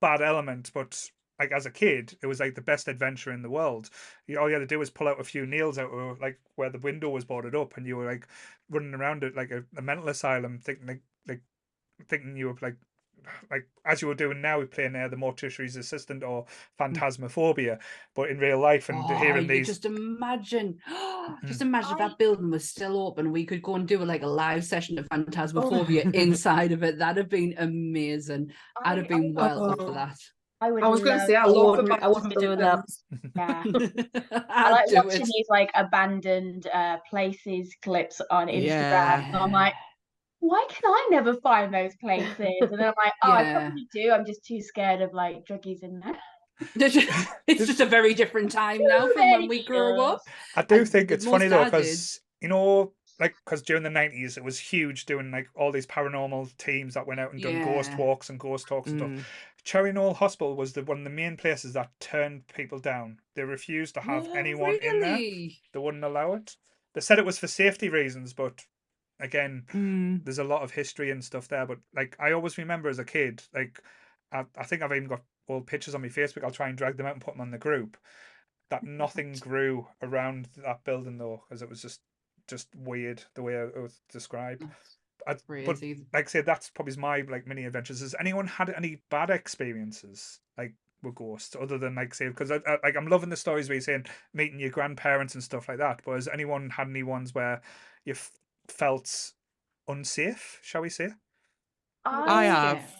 bad elements, but like as a kid, it was like the best adventure in the world. You, all you had to do was pull out a few nails out of like where the window was boarded up, and you were like running around it like a, a mental asylum, thinking like like thinking you were like like as you were doing now, we're playing uh, the mortuary's assistant or phantasmophobia, but in real life and Oh, hearing you these. just imagine, just Mm. imagine if I- that building was still open. We could go and do like a live session of Oh. Phantasmophobia inside of it. That'd have been amazing. I'd have been I, well up for Oh. that. I would I was going to say I I love wouldn't, I wouldn't be doing that. Yeah. I like watching it. these like abandoned uh, places clips on Instagram. Yeah. And I'm like, why can I never find those places? And then I'm like, oh, I probably do. I'm just too scared of like druggies in there. it's just a very different time now from when we grew up. I do And think it's funny though because you know, like because during the nineties it was huge doing like all these paranormal teams that went out and done ghost walks and ghost talks and stuff. Mm. Cherry Knowle Hospital was the one of the main places that turned people down. They refused to have Oh, anyone in there. They wouldn't allow it. They said it was for safety reasons, but again, Mm. there's a lot of history and stuff there. But like I always remember as a kid, like I, I think I've even got old pictures on my Facebook. I'll try and drag them out and put them on the group. That nothing grew around that building though, because it was just just weird the way it was described. I, but like I said, that's probably my like mini adventures. Has anyone had any bad experiences like with ghosts other than like say because I, I, like I'm loving the stories where you're saying meeting your grandparents and stuff like that. But has anyone had any ones where you felt unsafe? Shall we say? I have.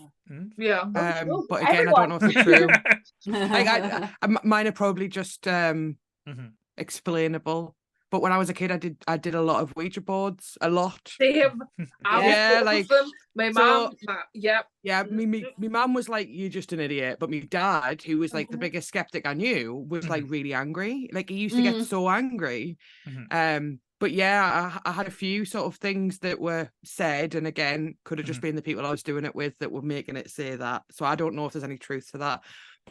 Yeah. Um, cool. but again, I don't know if it's true. like, I, I, m- mine are probably just um, Mhm. explainable. But when I was a kid, I did I did a lot of Ouija boards, a lot. Same. I Yeah, was like, like them. My so- mom. my, yep. Yeah, me, me, my mum was like, "You're just an idiot," but my dad, who was like the Mhm. biggest skeptic I knew, was like Mm-hmm. really angry. Like he used to get Mm. so angry. Mhm. Um, but yeah, I, I had a few sort of things that were said, and again, could have just Mm-hmm. been the people I was doing it with that were making it say that. So I don't know if there's any truth to that.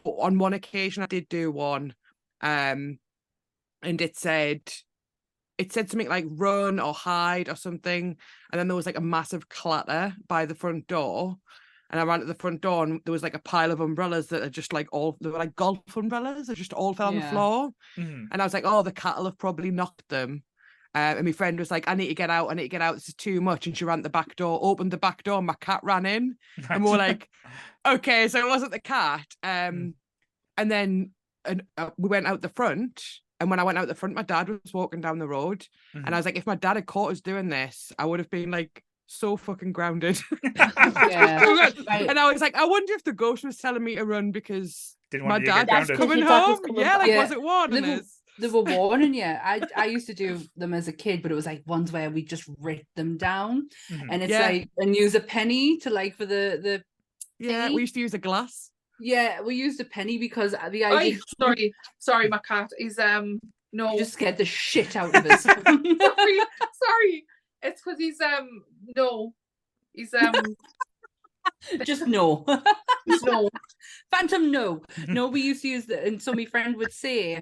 But on one occasion, I did do one, um, and it said. It said something like run or hide or something. And then there was like a massive clatter by the front door. And I ran to the front door and there was like a pile of umbrellas that are just like all they were like golf umbrellas. They just all fell on the Yeah. floor. Mhm. And I was like, oh, the cattle have probably knocked them. Um, and my friend was like, I need to get out. I need to get out. This is too much. And she ran to the back door, opened the back door, and my cat ran in. And we were like, okay, so it wasn't the cat. Um, and then and uh, we went out the front. And when I went out the front, my dad was walking down the road. And I was like, if my dad had caught us doing this, I would have been like so fucking grounded. Yeah. Right. and I was like, I wonder if the ghost was telling me to run because Didn't my want you to get dad was coming Your dad was home. coming yeah, like back. was it warning Little- us? They were warning you. I I used to do them as a kid, but it was like ones where we just write them down, Mhm. and it's Yeah. like and use a penny to like for the the Yeah, thingy. we used to use a glass. yeah we used a penny because the Oi, idea sorry, sorry, my cat is um no. you just scared the shit out of us. sorry, sorry. It's because he's um no, he's um just no. no. Phantom, no. No, we used to use that. And so my friend would say,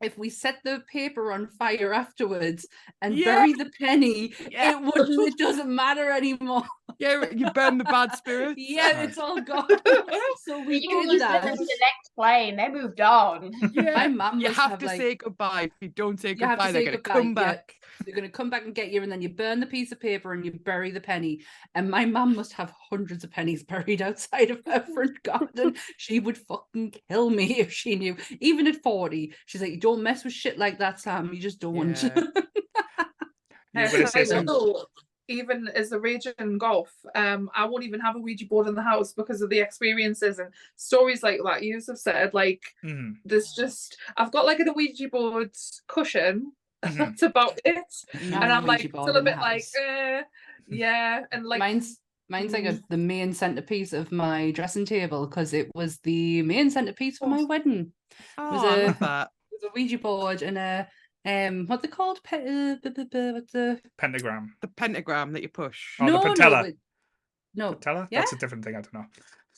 if we set the paper on fire afterwards and Yeah. bury the penny, Yeah. it wouldn't, it doesn't matter anymore. Yeah, you burn the bad spirits. Yeah, it's all gone. So we You did just that. to the next plane. They moved on. Yeah. My mum You must have, have to like, say goodbye. If you don't say You have to goodbye, they're say going to goodbye, come yeah. back. they're going to come back and get you, and then you burn the piece of paper and you bury the penny. And my mum must have hundreds of pennies buried outside of her front garden. she would fucking kill me if she knew. Even at 40, she's like, "You Don't mess with shit like that, Sam. You just don't. Yeah. You were gonna say I something. know, even as a raging golf, um, I won't even have a Ouija board in the house because of the experiences and stories like that. You have said like Mhm. there's just I've got like a Ouija board cushion. Mhm. That's about it. Not and I'm like Ouija still a in the bit like, house. eh, yeah, and like mine's mine's like a, the main centerpiece of my dressing table because it was the main centerpiece for my wedding. Oh, was I a- love that. It was a Ouija board and a um what's it called? Pe- uh, bu- bu- bu- what's the Pentagram. The pentagram that you push. Oh, the no, patella. no, it- no, Patella? Yeah? That's a different thing. I don't know.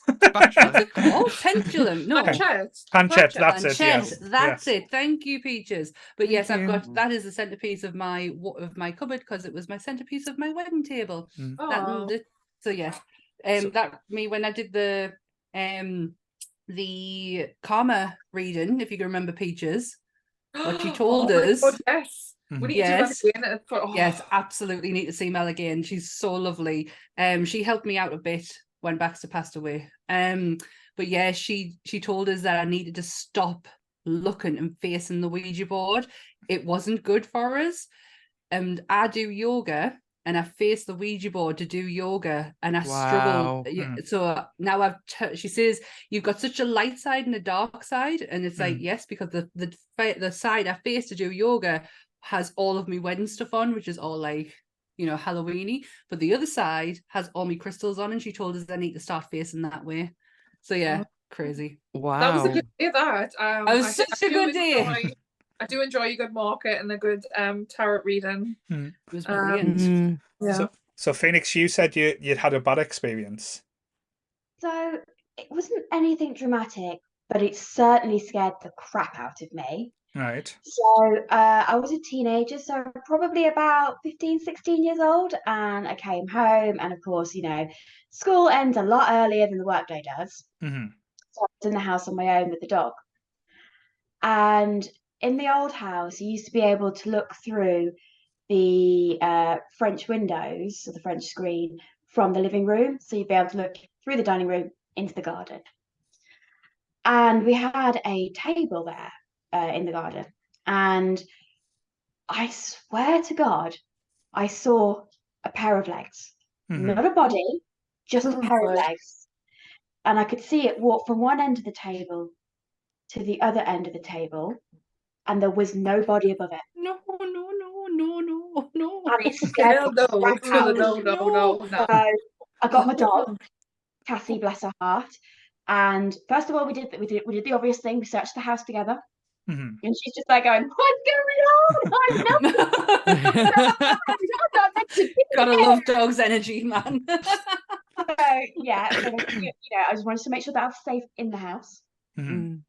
Spatula. what's it? Pendulum. No, Planchette. Panchet, Planchette. that's it. Yes. That's yes. it. Thank you, Peaches. But yes, Thank I've got that is the centerpiece of my of my cupboard because it was my centerpiece of my wedding table. That Aw. the- so yes, um, So- that me when I did the um the karma reading, if you can remember Peaches. What she Oh told my us. God, yes. Mhm. Yes. to do that again. It's for- oh, Yes, absolutely need to see Mel again. She's so lovely. Um, she helped me out a bit when Baxter passed away. Um, but yeah, she she told us that I needed to stop looking and facing the Ouija board. It wasn't good for us. And I do yoga and I face the Ouija board to do yoga and I Wow. struggle. Mm. So now I've t- she says you've got such a light side and a dark side, and it's like Mm. yes, because the the the side I face to do yoga has all of my wedding stuff on, which is all like you know Halloweeny, but the other side has all my crystals on, and she told us I need to start facing that way. So yeah, crazy. Wow. That was a good day. That um, That was I- such I a do good day. enjoy- I do enjoy a good market and a good um tarot reading. It was Um. Mm. Yeah. So, so Phoenix, you said you you'd had a bad experience. So it wasn't anything dramatic, but it certainly scared the crap out of me. Right. So uh, I was a teenager, so probably about 15, 16 years old, and I came home, and of course, you know, school ends a lot earlier than the workday does. hmm So I was in the house on my own with the dog. And in the old house, you used to be able to look through the uh, French windows, or the French screen, from the living room. So you'd be able to look through the dining room into the garden. And we had a table there uh, in the garden. And I swear to God, I saw a pair of legs, hmm not a body, just a Oh, pair of legs. And I could see it walk from one end of the table to the other end of the table, and there was no body above it. No, no, no, no, no, no. And it scared Hell the no, crap no, no, no, no, no. So I got my dog, Cassie, bless her heart. And first of all, we did we did we did the obvious thing. We searched the house together, hmm and she's just like going, "What's going on? I'm not, I'm not meant Gotta love dogs' energy, man. So, yeah, so, you know, I just wanted to make sure that I was safe in the house. hmm Mm.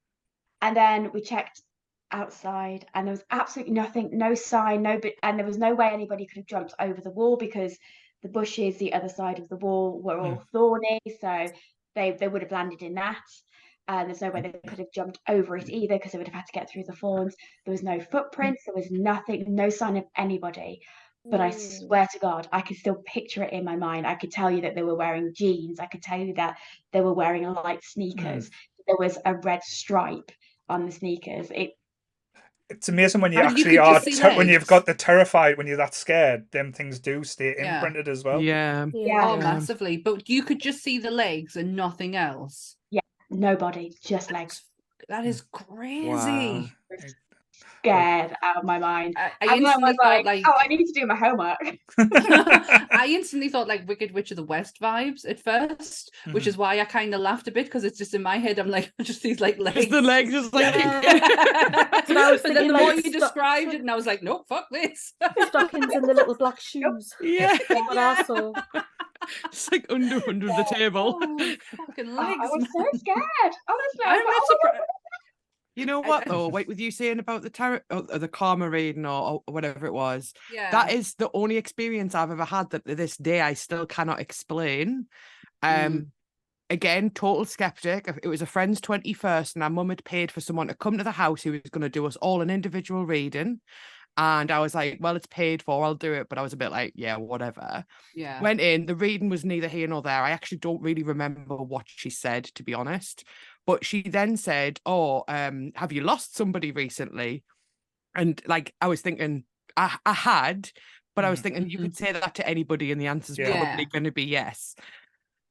And then we checked outside, and there was absolutely nothing, no sign, no bit, and there was no way anybody could have jumped over the wall because the bushes the other side of the wall were all thorny, so they they would have landed in that. And there's no way they could have jumped over it either because they would have had to get through the thorns. There was no footprints, there was nothing, no sign of anybody. But I Mm. swear to God, I could still picture it in my mind. I could tell you that they were wearing jeans. I could tell you that they were wearing light sneakers. There was a red stripe on the sneakers. It It's amazing when you I mean, you actually could are ter- when you've got the terrified when you're that scared. Them things do stay Yeah. imprinted as well. Yeah. Yeah. Oh, Yeah. massively. But you could just see the legs and nothing else. Yeah, nobody, just legs. That is crazy. Scared out of my mind. I, I And then I instantly was thought like, like oh, I need to do my homework. I instantly thought like Wicked Witch of the West vibes at first, which Mhm. is why I kind of laughed a bit because it's just in my head. I'm like, just these like legs. Just the legs, just like. but what I was then thinking, the more you sto- described it, and I was like, nope, fuck this. Stockings and the little black shoes. yeah. That's what I saw. It's like under under the table. Oh, fucking Oh, legs. I was so scared. Honestly, I I'm not like, oh, surprised. You know what though? Wait, with you saying about the tarot or, the karma reading or, or whatever it was, Yeah. that is the only experience I've ever had that this day I still cannot explain. Um, Mm. again, total skeptic. It was a friend's twenty first, and our mum had paid for someone to come to the house who was going to do us all an individual reading. And I was like, well, it's paid for, I'll do it. But I was a bit like, yeah, whatever. yeah. Went in, the reading was neither here nor there. I actually don't really remember what she said, to be honest. But she then said, Oh, um, have you lost somebody recently? And like I was thinking, I, I had, but I was Mhm. thinking you could say that to anybody, and the answer's Yeah. probably going to be yes.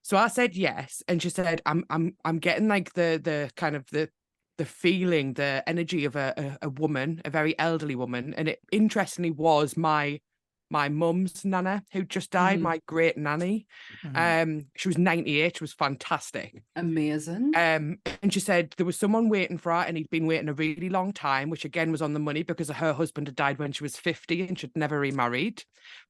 So I said yes, and she said, "I'm, I'm, I'm getting like the, the kind of the, the feeling, the energy of a, a, a woman, a very elderly woman, and it interestingly was my, my mum's nana who just died, Mhm. my great nanny. Mhm. Um, she was 98, she was fantastic. Amazing. Um, and she said there was someone waiting for her, and he'd been waiting a really long time, which again was on the money because her husband had died when she was 50 and she'd never remarried.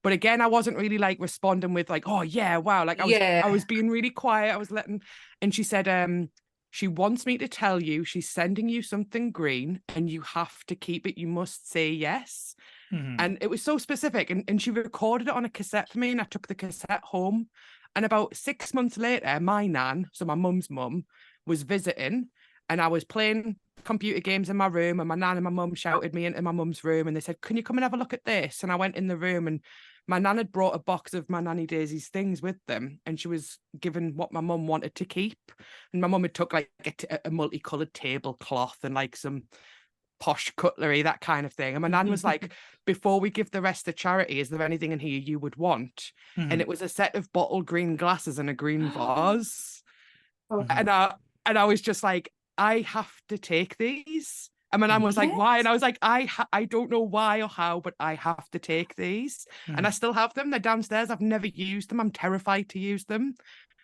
But again, I wasn't really like responding with like, oh yeah, wow. Like I was Yeah. I was being really quiet. I was letting and she said, um, she wants me to tell you she's sending you something green and you have to keep it. You must say yes. Mhm. And it was so specific. And, and she recorded it on a cassette for me, and I took the cassette home. And about six months later, my nan, so my mum's mum, was visiting and I was playing computer games in my room and my nan and my mum shouted me into my mum's room and they said, Can you come and have a look at this? And I went in the room and my nan had brought a box of my nanny Daisy's things with them and she was given what my mum wanted to keep. And my mum had took like a, t- a multicolored tablecloth and like some posh cutlery, that kind of thing. And my nan was like, Before we give the rest to charity, is there anything in here you would want? Mhm. And it was a set of bottled green glasses and a green vase. Oh. And I and I was just like, I have to take these. And my nan was like, why? And I was like, I ha- I don't know why or how, but I have to take these. And I still have them. They're downstairs. I've never used them. I'm terrified to use them.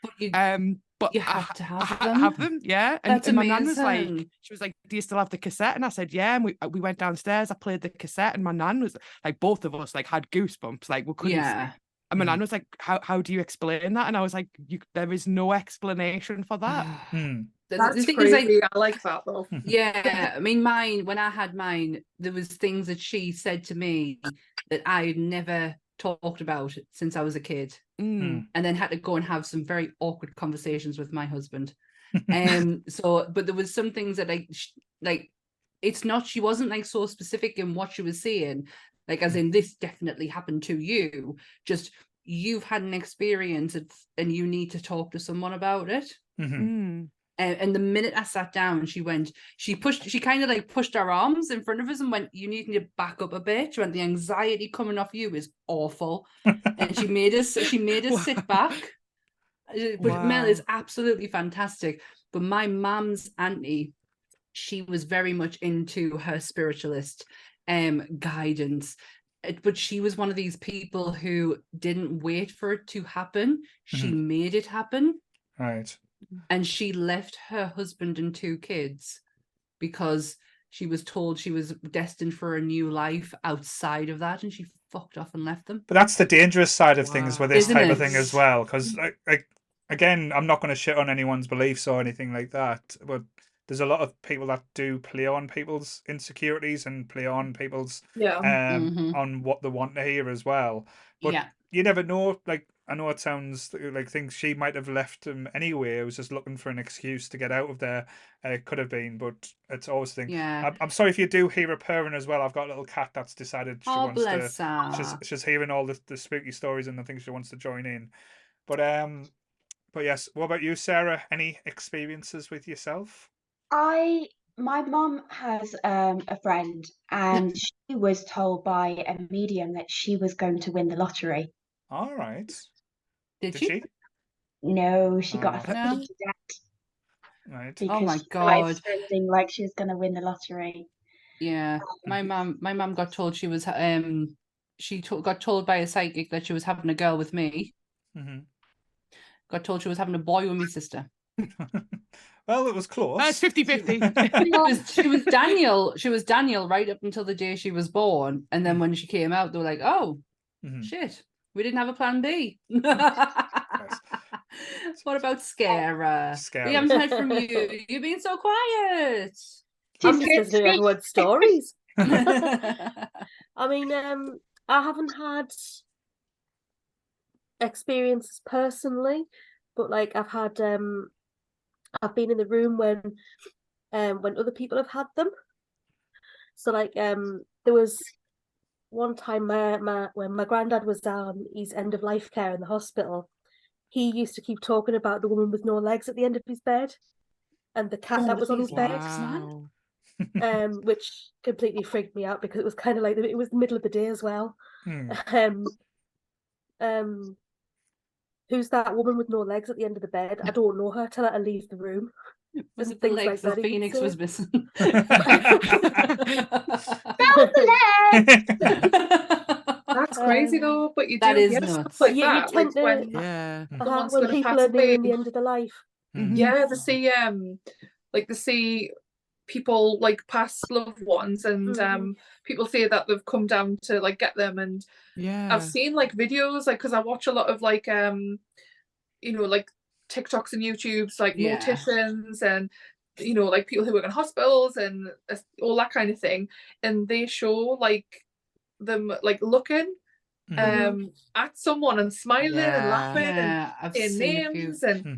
But you, Um, but You I have ha- to have ha- them. have them, yeah. And, That's and my nan was like, amazing. she was like, "Do you still have the cassette?" And I said, "Yeah." And we uh, we went downstairs. I played the cassette, and my nan was like, both of us like had goosebumps, like we couldn't sleep. yeah. And my Mhm. nan was like, "How how do you explain that?" And I was like, "You there is no explanation for that." Hmm. The, the That's thing crazy. is, like, I like that though. yeah, I mean, mine when I had mine, there was things that she said to me that I had never talked about it since I was a kid, Mm. and then had to go and have some very awkward conversations with my husband. Um, so, but there was some things that like, sh- like, it's not. She wasn't like so specific in what she was saying, like as in this definitely happened to you. Just you've had an experience, and you need to talk to someone about it. Mhm. Mm. And, and the minute I sat down, she went, she pushed, she kind of like pushed her arms in front of us and went, You need to back up a bit. She went, The anxiety coming off you is awful. and she made us, she made us Wow. sit back. Uh, But Mel is absolutely fantastic. But my mum's auntie, she was very much into her spiritualist um guidance. Uh, But she was one of these people who didn't wait for it to happen. She made it happen Right. And she left her husband and two kids because she was told she was destined for a new life outside of that and she fucked off and left them But that's the dangerous side of things with this Isn't type of thing as well. Because, like, like, again, I'm not going to shit on anyone's beliefs or anything like that. But there's a lot of people that do play on people's insecurities and play on people's Yeah. um Mhm. on what they want to hear as well. But yeah you never know. Like, I know it sounds like things she might have left him anyway. It was just looking for an excuse to get out of there. Uh, it could have been, but it's always the thing. yeah I'm, I'm sorry if you do hear a purring as well. I've got a little cat that's decided she oh wants to bless her she's she's hearing all the, the spooky stories and I think she wants to join in. But um but yes, what about you, Sarah? Any experiences with yourself? I my mum has um, a friend, and she was told by a medium that she was going to win the lottery. All right. did, Did she, she? No, she got herself No. into Right. because Oh my she God. spending like she was going to win the lottery. yeah my mum my mum got told she was um she to- got told by a psychic that she was having a girl with me hmm got told she was having a boy with my sister well, it was close. That's it's 50 50. she was, she was Daniel. She was Daniel right up until the day she was born, and then when she came out, they were like, "Oh Mhm. shit, we didn't have a plan B." what about Scara? Scary. We haven't heard from you. You've been so quiet. I'm just good listening to everyone's stories. I mean, um, I haven't had experiences personally, but like I've had um I've been in the room when um when other people have had them. So like um there was one time my, my when my granddad was on his end of life care in the hospital, he used to keep talking about the woman with no legs at the end of his bed and the cat Oh, that was on his his bed legs, man. Wow. um, which completely freaked me out because it was kind of like it was the middle of the day as well. Hmm. Um, um, who's that woman with no legs at the end of the bed? I don't know her. Tell her to leave the room. was it the things like legs the that, you could phoenix was missing? That's crazy Um, though. But you do that is hear nuts. stuff like You- you that. tend Like when Yeah. Uh-huh, Someone's when gonna people pass are nearing the end of their life. Mhm. yeah, they see um like they see people like past loved ones and Mhm. um people say that they've come down to like get them and Yeah. I've seen like videos like because I watch a lot of like um you know like TikToks and YouTubes like Yeah. morticians and you know like people who work in hospitals and uh, all that kind of thing and they show like them like looking Mhm. um at someone and smiling and Yeah. laughing and yeah, I've saying few. names and Hmm.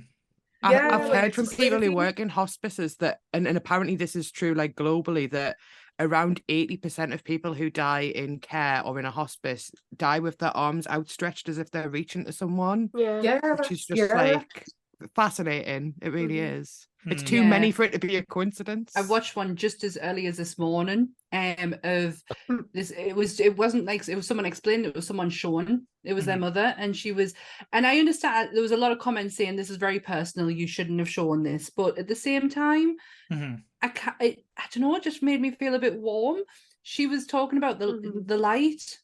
I, Yeah, I've heard from it's people who work in hospices that, and, and apparently this is true, like globally, that around 80% of people who die in care or in a hospice die with their arms outstretched as if they're reaching to someone, Yeah. Yeah, which is just yeah. like fascinating. It really Mhm. is. It's Mm. too many for it to be a coincidence. I watched one just as early as this morning. Um, of Hmm. this, it was it wasn't like it was someone explained it was someone showing it was their Mhm. mother, and she was, and I understand there was a lot of comments saying this is very personal. You shouldn't have shown this, but at the same time, Mhm. I can't. It, I don't know. It just made me feel a bit warm. She was talking about the Mhm. the light,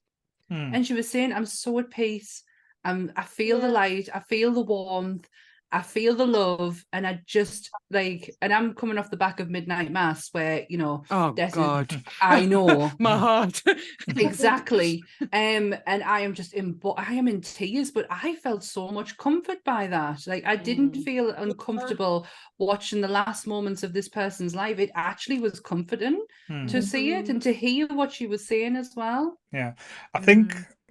Mm. and she was saying, "I'm so at peace. I'm. I feel the light. I feel the warmth. I feel the love, and I just like. And I'm coming off the back of midnight mass, where you know oh, This God. I know My heart. exactly. Um, and I am just in. I am in tears. But I felt so much comfort by that. Like I didn't Mm. feel uncomfortable watching the last moments of this person's life. It actually was comforting Mm. to see it and to hear what she was saying as well. Yeah, I think Mm. like like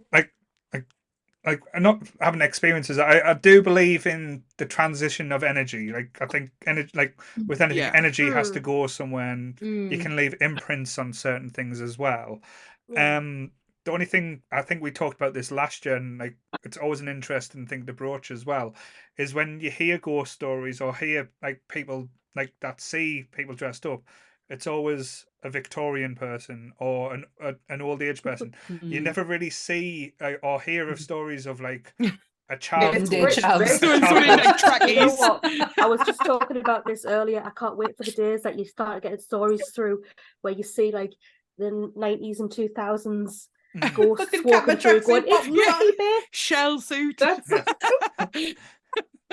like I'm not having experiences. I, I do believe in the transition of energy. Like I think energy like with anything, Yeah. energy has to go somewhere and you Mm. can leave imprints on certain things as well. Yeah. Um the only thing I think we talked about this last year and like it's always an interesting thing to broach as well, is when you hear ghost stories or hear like people like that see people dressed up, it's always a Victorian person or an a, an old age person you Mm. never really see uh, or hear of stories of like a child Modern child. a Someone- child someone in, like, ghost. trackies. You know? I was just talking about this earlier. I can't wait for the days that you start getting stories through where you see like the nineties and two thousands Mm. ghosts walking through, going, "It's Yeah. me, babe." Shell suit. That's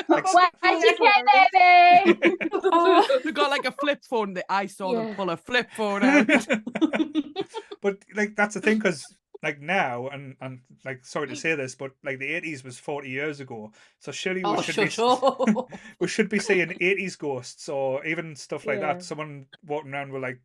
Like, Where's your kid, baby? Oh. They got like a flip phone that I saw them pull a flip phone out. but like that's the thing because like now and and like sorry to say this but like the 80s was 40 years ago so surely we Oh, should be up. we should be seeing 80s ghosts or even stuff like Yeah. that someone walking around with like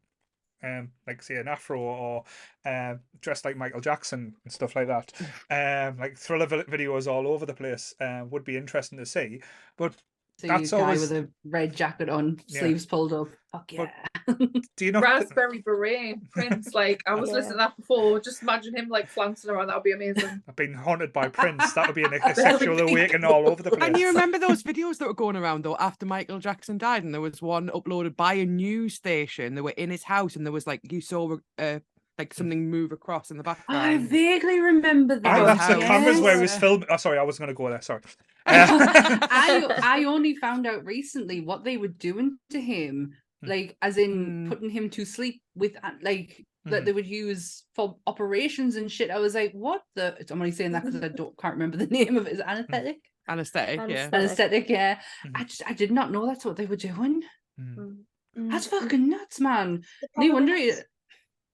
um like say an afro or uh, dressed like michael jackson and stuff like that um like thriller videos all over the place uh, would be interesting to see but See That's a guy always- with a red jacket on, Yeah. sleeves pulled up. Fuck But- yeah. Do you know Raspberry Beret Prince. Like I was Yeah. listening to that before. Just imagine him like flouncing around. That would be amazing. i've been haunted by prince that would be an, a That would sexual awakening all over the place And you remember those videos that were going around though after Michael Jackson died, and there was one uploaded by a news station. They were in his house, and there was like you saw uh, like something move across in the background. I vaguely remember that. Aye, Oh, that's the how- cameras where he was yes. filming. Oh, sorry, I wasn't going to go there. Sorry. I I only found out recently what they were doing to him. Like as in Mm. putting him to sleep with like that Mhm. they would use for operations and shit. I was like, what the? I'm only saying that because I don't can't remember the name of it. Is it anesthetic? Anesthetic, yeah. Anesthetic. Anesthetic, yeah. Mhm. I just I did not know that's what they were doing. Mm. Mm. That's fucking nuts, man. The No wonder is- it.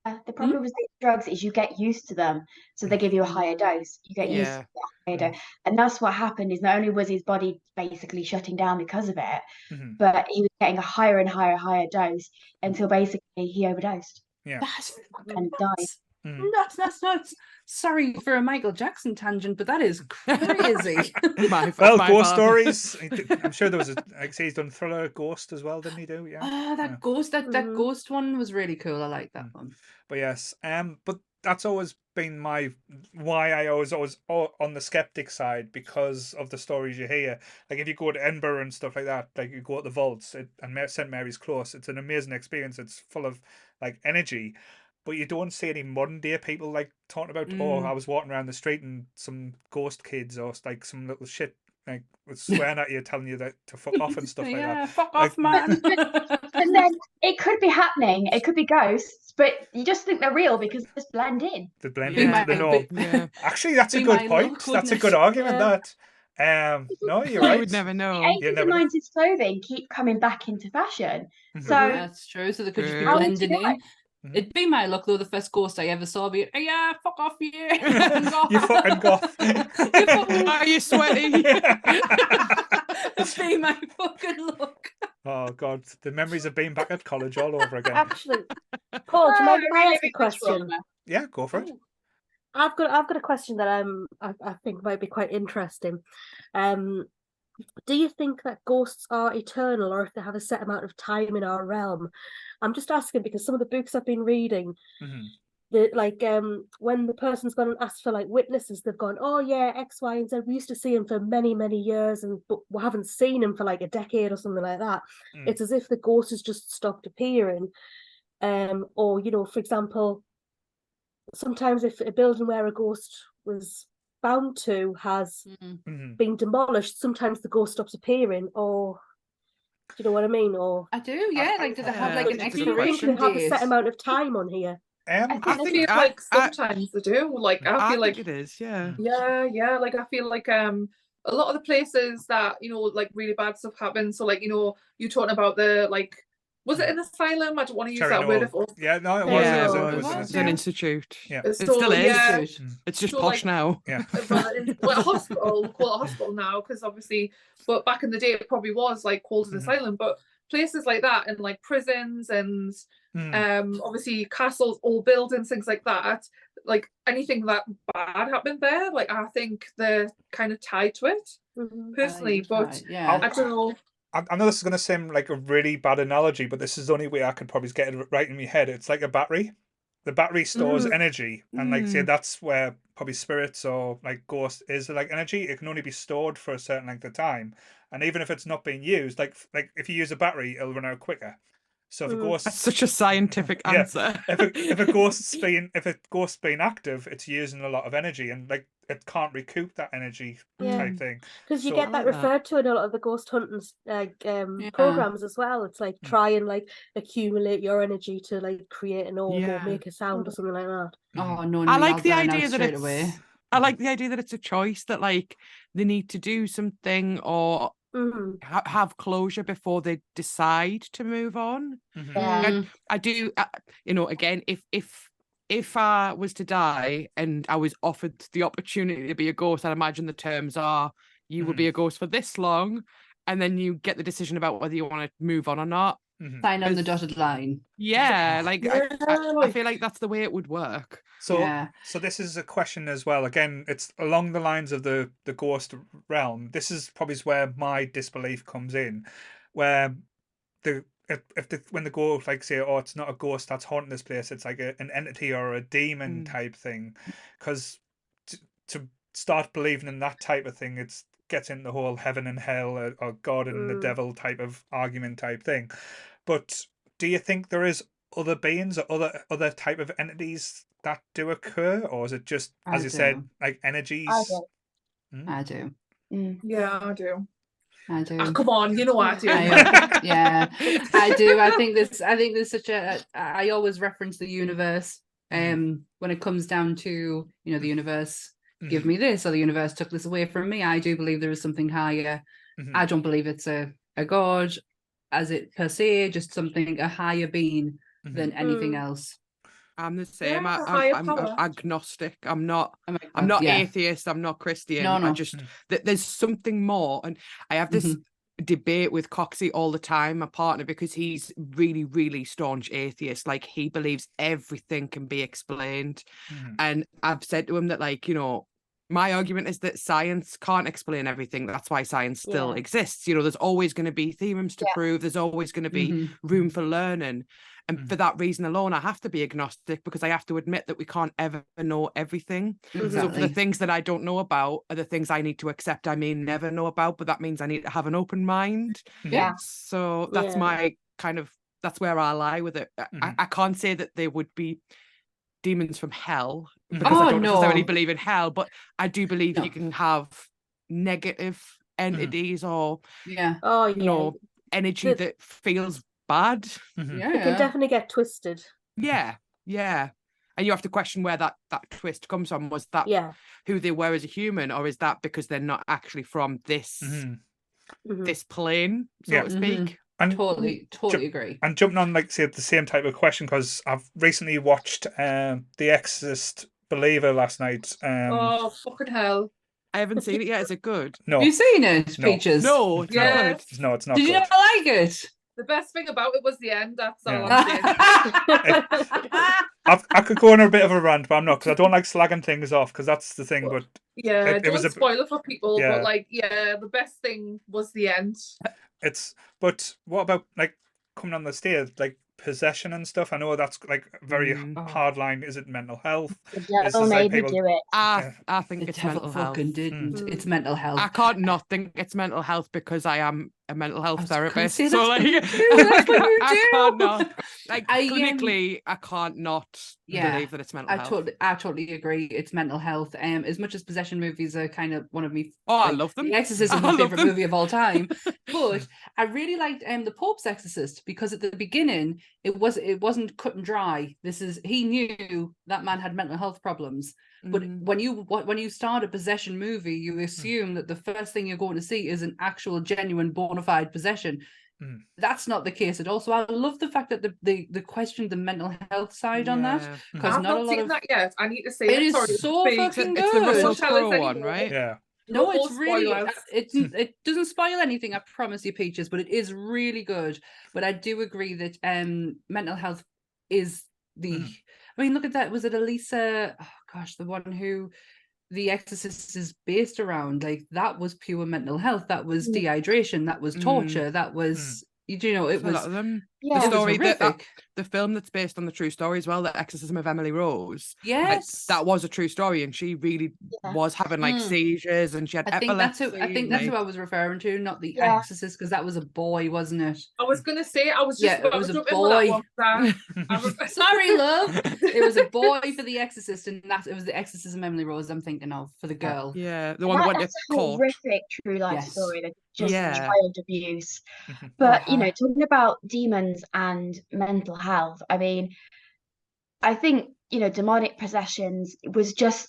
The problem with drugs is you get used to them, so they give you a higher dose. You get used Yeah. to a higher dose, and that's what happened. Is not only was his body basically shutting down because of it, Mhm. but he was getting a higher and higher, higher dose until basically he overdosed. Yeah, that's fucking And died. Nuts. Mhm. Nuts, nuts, nuts. Sorry for a Michael Jackson tangent, but that is crazy. my, f- Well, my ghost father. stories. I'm sure there was a. Like say he's done thriller ghost as well, didn't he? Do yeah. Ah, that Yeah. ghost, that that Mhm. ghost one was really cool. I like that Mm. one. But yes, um, but that's always been my why I always always on the skeptic side because of the stories you hear. Like if you go to Edinburgh and stuff like that, like you go to the vaults it, and St Mary's Close, it's an amazing experience. It's full of like energy, but you don't see any modern day people like talking about. Oh, Mm. I was walking around the street and some ghost kids or like some little shit like was swearing at you, telling you that to fuck off and stuff like that. fuck Like- off, man. And then it could be happening. It could be ghosts, but you just think they're real because they just blend in. They blend Be into the be- norm. Yeah. Actually, that's a good point. luck, That's a good argument. Yeah. That. Um, no, you're You right. would never know. The 80s never and know. 90s clothing keep coming back into fashion. Mhm. So That's true. So they could just be True. How would blending in. It? Mhm. It'd be my luck though. The first ghost I ever saw be, "Hey, yeah, fuck off, you. you fucking goth. fucking- Are you sweaty? It'd be my fucking luck. oh god, the memories of being back at college all over again. Actually, Paul, do you mind if I ask a question? Yeah, go for it. I've got I've got a question that um I, I think might be quite interesting. Um do you think that ghosts are eternal or if they have a set amount of time in our realm? I'm just asking because some of the books I've been reading, Mhm. the like um when the person's gone and asked for like witnesses, they've gone, Oh yeah, X, Y, and Z. We used to see him for many, many years and but we haven't seen him for like a decade or something like that. Mm. It's as if the ghost has just stopped appearing. Um, or you know, for example, sometimes if a building where a ghost was bound to has Mm. Mhm. been demolished, sometimes the ghost stops appearing, or do you know what I mean? Or I do, yeah. Like, do they have like an that's a do good you think expiration they have a date? set amount of time on here? Um, think I That's feel I- like I- sometimes they do. Like I I feel think like it is, yeah. Yeah, yeah. Like I feel like um a lot of the places that you know like really bad stuff happens. So like you know you're talking about the like was it an asylum? I don't want to use Cherry that word. Knoll. If yeah, no, it was. Yeah, it was, it it was, was an was, it's an yeah. institute. Yeah. it's It still still- is. Yeah, It's just So, posh like- now. Yeah. well, in- well, a hospital, call it a hospital now because obviously, but back in the day it probably was like called an Mhm. asylum. But places like that and like prisons and Mm. um obviously castles, old buildings, things like that. Like anything that bad happened there, like I think they're kind of tied to it Mhm. I think personally. it's But right, yeah. I don't know. I, I know this is going to seem like a really bad analogy, but this is the only way I could probably get it right in my head. It's like a battery. The battery stores Mm. energy, and like say Mm. that's where probably spirits or like ghosts is like energy. It can only be stored for a certain length of time, and even if it's not being used, like like if you use a battery, it'll run out quicker. So if a Mm. ghost That's such a scientific Yeah. answer. if a, if a ghost's being if a ghost's being active, it's using a lot of energy, and like it can't recoup that energy Yeah. type thing. Because you So- get that like that. referred to in a lot of the ghost hunting like um Yeah. programs as well. It's like Mm. try and like accumulate your energy to like create an orb Yeah. or make a sound or something like that. Mhm. Oh no, I like I'll the idea that it's. away. I like the idea that it's a choice that like they need to do something or Mhm. ha- have closure before they decide to move on. Mhm. Yeah. Mm, I do, uh, you know, again, if if if I was to die and I was offered the opportunity to be a ghost, I'd imagine the terms are you will be a ghost for this long, and then you get the decision about whether you want to move on or not. Mhm. Sign on the dotted line. Yeah, like I, Yeah, I, I feel like that's the way it would work. So yeah. So this is a question as well. Again, it's along the lines of the the ghost realm. This is probably where my disbelief comes in, where the if, if the when the ghost like say, oh, it's not a ghost that's haunting this place. It's like a, an entity or a demon Mm. type thing, because to, to start believing in that type of thing, it's gets into the whole heaven and hell or, or God and the Mm. devil type of argument type thing. But do you think there is other beings or other other type of entities that do occur, or is it just I as you said, like energies? I do. I do. Mm. Yeah, I do. I do. Ah, come on, you know what I do. I, yeah, I do. I think this. I think there's such a. I always reference the universe. Mhm. Um, when it comes down to you know the universe, give Mhm, me this, or the universe took this away from me. I do believe there is something higher. mhm, I don't believe it's a a god, as it per se, just something a higher being mhm. than anything Mm. else. I'm the same. Yeah, I, I'm, I'm agnostic. I'm not. I'm, I'm not yeah. atheist. I'm not Christian. No, I no. just Mm. th- there's something more, and I have this Mm-hmm. debate with Coxie all the time, my partner, because he's really, really staunch atheist. Like he believes everything can be explained, Mhm. and I've said to him that, like, you know, my argument is that science can't explain everything. That's why science still Yeah. exists. You know, there's always going to be theorems to Yeah. prove. There's always going to be Mhm. room for learning. And Mhm. for that reason alone, I have to be agnostic because I have to admit that we can't ever know everything. So the things that I don't know about are the things I need to accept I may never know about, but that means I need to have an open mind. Yeah. So that's Yeah. my kind of that's where I lie with it. I, I-. I can't say that there would be demons from hell. Because Oh, I don't necessarily no. believe in hell, but I do believe No. you can have negative entities or Yeah. Oh yeah. you know energy The- that feels bad. Mhm. Yeah. It can definitely get twisted. Yeah, yeah. And you have to question where that that twist comes from. Was that Yeah. who they were as a human, or is that because they're not actually from this Mhm. Mhm. this plane, so Yeah. to speak? And Totally, totally agree. and jumping on like say the same type of question because I've recently watched um The Exorcist Believer last night. Um, Oh fucking hell! I haven't seen it yet. Is it good? no, Have you seen it, No. Peaches? No, it's Yeah. not good. no, it's not Did you good. not like it? the best thing about it was the end. That's all Yeah. I'm. I've, could go on a bit of a rant, but I'm not because I don't like slagging things off because that's the thing. But Yeah, It- it don't was a- spoil it for people, Yeah. but like, yeah, the best thing was the end. it's but what about like coming on the stairs? like possession and stuff? I know that's like very h- Mm. hard line. Is it mental health? The devil is like people- do it. I Yeah. I think the it's devil mental health. fucking didn't. Mm. It's mental health. I can't not think it's mental health because I am a mental health therapist. So like, what you do, that's what you I can't not like I, um, clinically, I can't not yeah, believe that it's mental I health. totally, I totally agree. It's mental health. Um, as much as possession movies are kind of one of me. oh, I love them. The Exorcist is my favorite them. movie of all time. But I really liked um the Pope's Exorcist because at the beginning it was it wasn't cut and dry. This is he knew that man had mental health problems. But Mm. when you when you start a possession movie, you assume that the first thing you're going to see is an actual genuine bona fide possession. Mm. That's not the case at all. So I love the fact that the the, the question the mental health side on that because I've not, not, a lot seen of that yet. I need to see It it. is Sorry, so speak. It's, fucking it's the good. Russell Don't tell us Crowe one, anymore. right? Yeah. No, No it's really spoilers. uh, it's it doesn't spoil anything, I promise you, Peaches, but it is really good. But I do agree that um mental health is the Mhm. I mean, look at that. Was it Elisa? Oh gosh, the one who the exorcist is based around, like that was pure mental health. That was Mm. dehydration, that was Mm. torture, that was you do know, it There's a lot of them. Yeah. it was story that- that- horrific. The film that's based on the true story as well, The Exorcism of Emily Rose. like, Yes. that was a true story, and she really Yeah. was having like Mm. seizures, and she had I think that's epilepsy. who I think that's like- who I was referring to, not the Yeah. exorcist, because that was a boy, wasn't it? I was gonna say I was just Yeah, it was a jump in with that boy. one, Sam. I was- Sorry, love. It was a boy for the exorcist, and that it was the exorcism Emily Rose I'm thinking of for the girl. Yeah, the one that that- went to that's court. horrific true life Yes. story. That just Yeah. child abuse. But you Uh-huh. know, talking about demons and mental health, I mean, I think you know, demonic possessions was just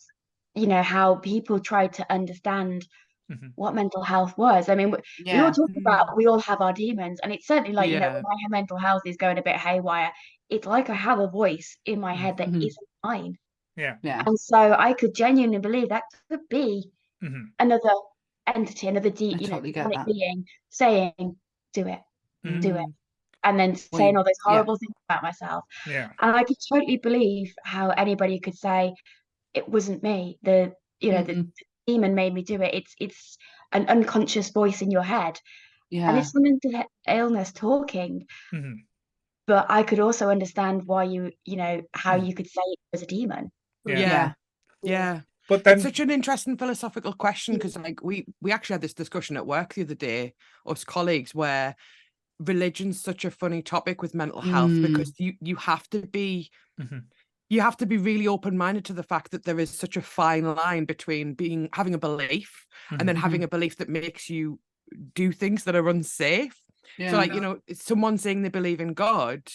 you know how people tried to understand Mhm. what mental health was. I mean, we, we all talk about we all have our demons, and it's certainly like you know, when my mental health is going a bit haywire, it's like I have a voice in my head that Mhm. not mine, Yeah. yeah. and so I could genuinely believe that could be Mhm. another entity, another de- I you know, totally get demonic that. being saying, "Do it," Mm. do it, Mm. and then Well, saying all those yeah. horrible things about myself. Yeah. And I could totally believe how anybody could say it wasn't me. The you know the Mhm. demon made me do it. It's it's an unconscious voice in your head, yeah. and it's a mental illness talking. Mhm. But I could also understand why you you know how Mm. you could say it was a demon. Yeah. Yeah, yeah. But then It's such an interesting philosophical question because, like, we we actually had this discussion at work the other day, us colleagues, where religion's such a funny topic with mental health Mm. because you you have to be Mhm. you have to be really open minded to the fact that there is such a fine line between being having a belief and then Mhm. having a belief that makes you do things that are unsafe. yeah. So, like, you know, someone saying they believe in God.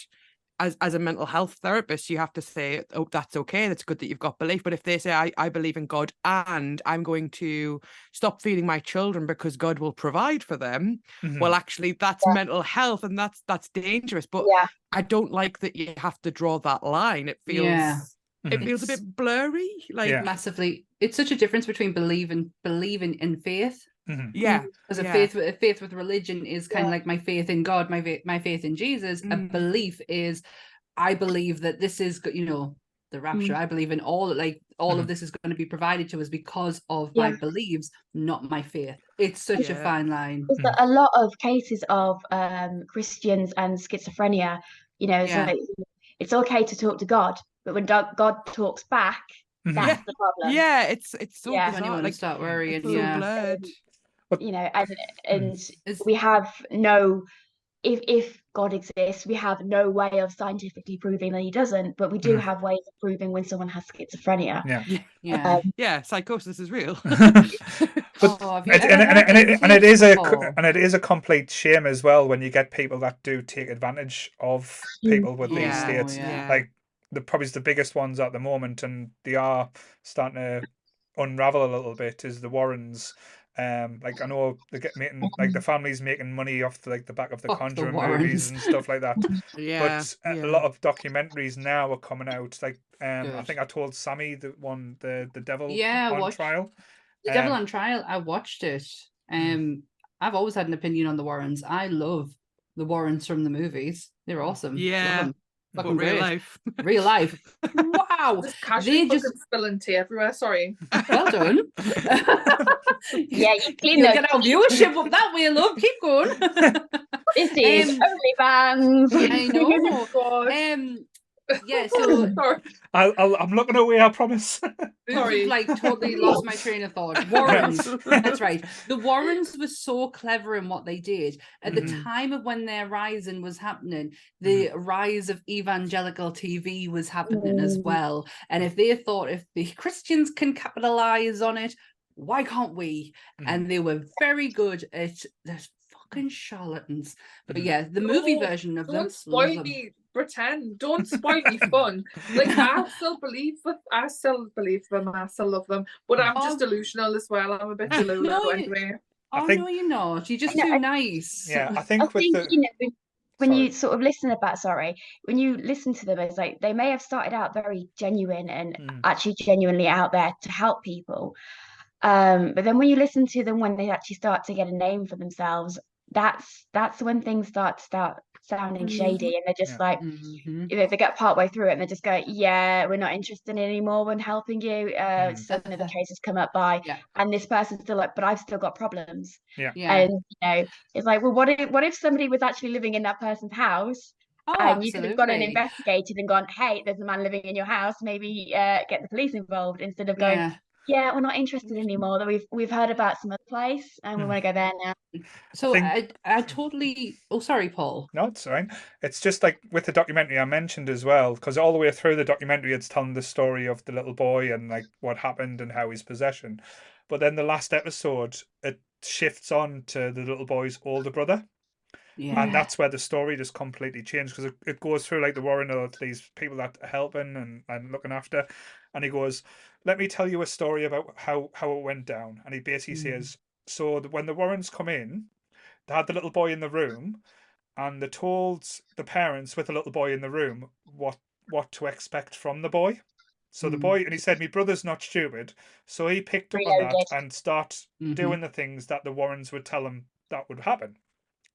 As, as a mental health therapist, you have to say, oh, that's okay. That's good that you've got belief. But if they say, I, I believe in God and I'm going to stop feeding my children because God will provide for them, Mhm. well, actually, that's Yeah. mental health and that's that's dangerous. But Yeah, I don't like that you have to draw that line. It feels Yeah. it Mhm. feels a bit blurry. Like Yeah. massively it's such a difference between believing believing in faith Mhm. yeah, because a faith with a faith with religion is kind of like my faith in god my faith my faith in jesus a Mm. belief is i believe that this is you know the rapture i believe in all like all Mhm. of this is going to be provided to us because of my beliefs not my faith it's such a fine line there's Mm. a lot of cases of um Christians and schizophrenia. You know, Yeah. so it's okay to talk to God, but when God talks back, Mhm. that's the problem. yeah. It's it's so Yeah. bizarre. want Like to start worrying it's so yeah blurred. you know and and we have no if if god exists we have no way of scientifically proving that he doesn't but we do Mhm. have ways of proving when someone has schizophrenia Yeah. yeah Um, Yeah, psychosis is real. But oh, It, and, and, and, it, and it faith is a and it is a complete shame as well when you get people that do take advantage of Mm. people with these Yeah. states. yeah. Like the probably the biggest ones at the moment, and they are starting to unravel a little bit. Is the Warrens? Um, like I know they get making like the family's making money off the, like the back of the Fuck Conjuring Warrens. movies and stuff like that. yeah, but a- yeah. a lot of documentaries now are coming out. Like um, I think I told Sammy the one the the devil Yeah, on watch- trial. The Devil Um, on Trial, I watched it. Mm. Um, I've always had an opinion on the Warrens. I love the Warrens from the movies. They're awesome. Yeah, 'em. but real great. life. Real life. Wow. Just casually They just spilling tea everywhere. Sorry. well done. Yeah, you clean You'll get our viewership up that way, love. Keep going. This is Um, OnlyFans. I know. God. Um, yeah, so Sorry. I'll, I'll, I'm looking away. I promise. Sorry. Like totally lost my train of thought. Warrens. That's right. The Warrens were so clever in what they did. At the Mhm. time of when their rising was happening, the rise of evangelical TV was happening as Mm. well. And if they thought if the Christians can capitalize on it, why can't we? Mhm. And they were very good at there's fucking charlatans. But Mhm. yeah, the movie No, version of them. Spoil them. me. Pretend. Don't spoil me fun. Like I still believe with I still believe them. I still love them. But I'm just Oh. delusional as well. I'm a bit No, delusional you- anyway. I Oh think- no, you're not. You're just know, too I- nice. yeah, I I think with think the you know when, when you sort of listen about sorry when you listen to them it's like they may have started out very genuine and Mm. actually genuinely out there to help people um but then when you listen to them when they actually start to get a name for themselves that's that's when things start to start sounding Mhm. shady and they're just Yeah. like Mhm. you know, they get part way through it and they just go, yeah, we're not interested anymore in helping you. Uh, Mm. Suddenly the case has come up by, Yeah. and this person's still like, but I've still got problems. Yeah. And you know, it's like, well, what if what if somebody was actually living in that person's house Oh, and you could have gone and investigated and gone, hey, there's a man living in your house, maybe uh, get the police involved instead of going, Yeah. Yeah, we're not interested anymore. That we've we've heard about some other place and we Mm. want to go there now. So think- I, I totally. Oh, sorry, Paul. No, it's fine. It's just like with the documentary I mentioned as well, because all the way through the documentary, it's telling the story of the little boy and like what happened and how his possession. But then the last episode, it shifts on to the little boy's older brother, Yeah. and that's where the story just completely changed because it, it goes through like the Warren of these people that are helping and, and looking after, and he goes, "Let me tell you a story about how how it went down." And he basically Mm. says, "So the, when the Warrens come in, they had the little boy in the room." and they told the parents with the little boy in the room what what to expect from the boy. So the Mm. boy and he said, "My brother's not stupid," so he picked up on that and start Mhm. doing the things that the Warrens would tell him that would happen.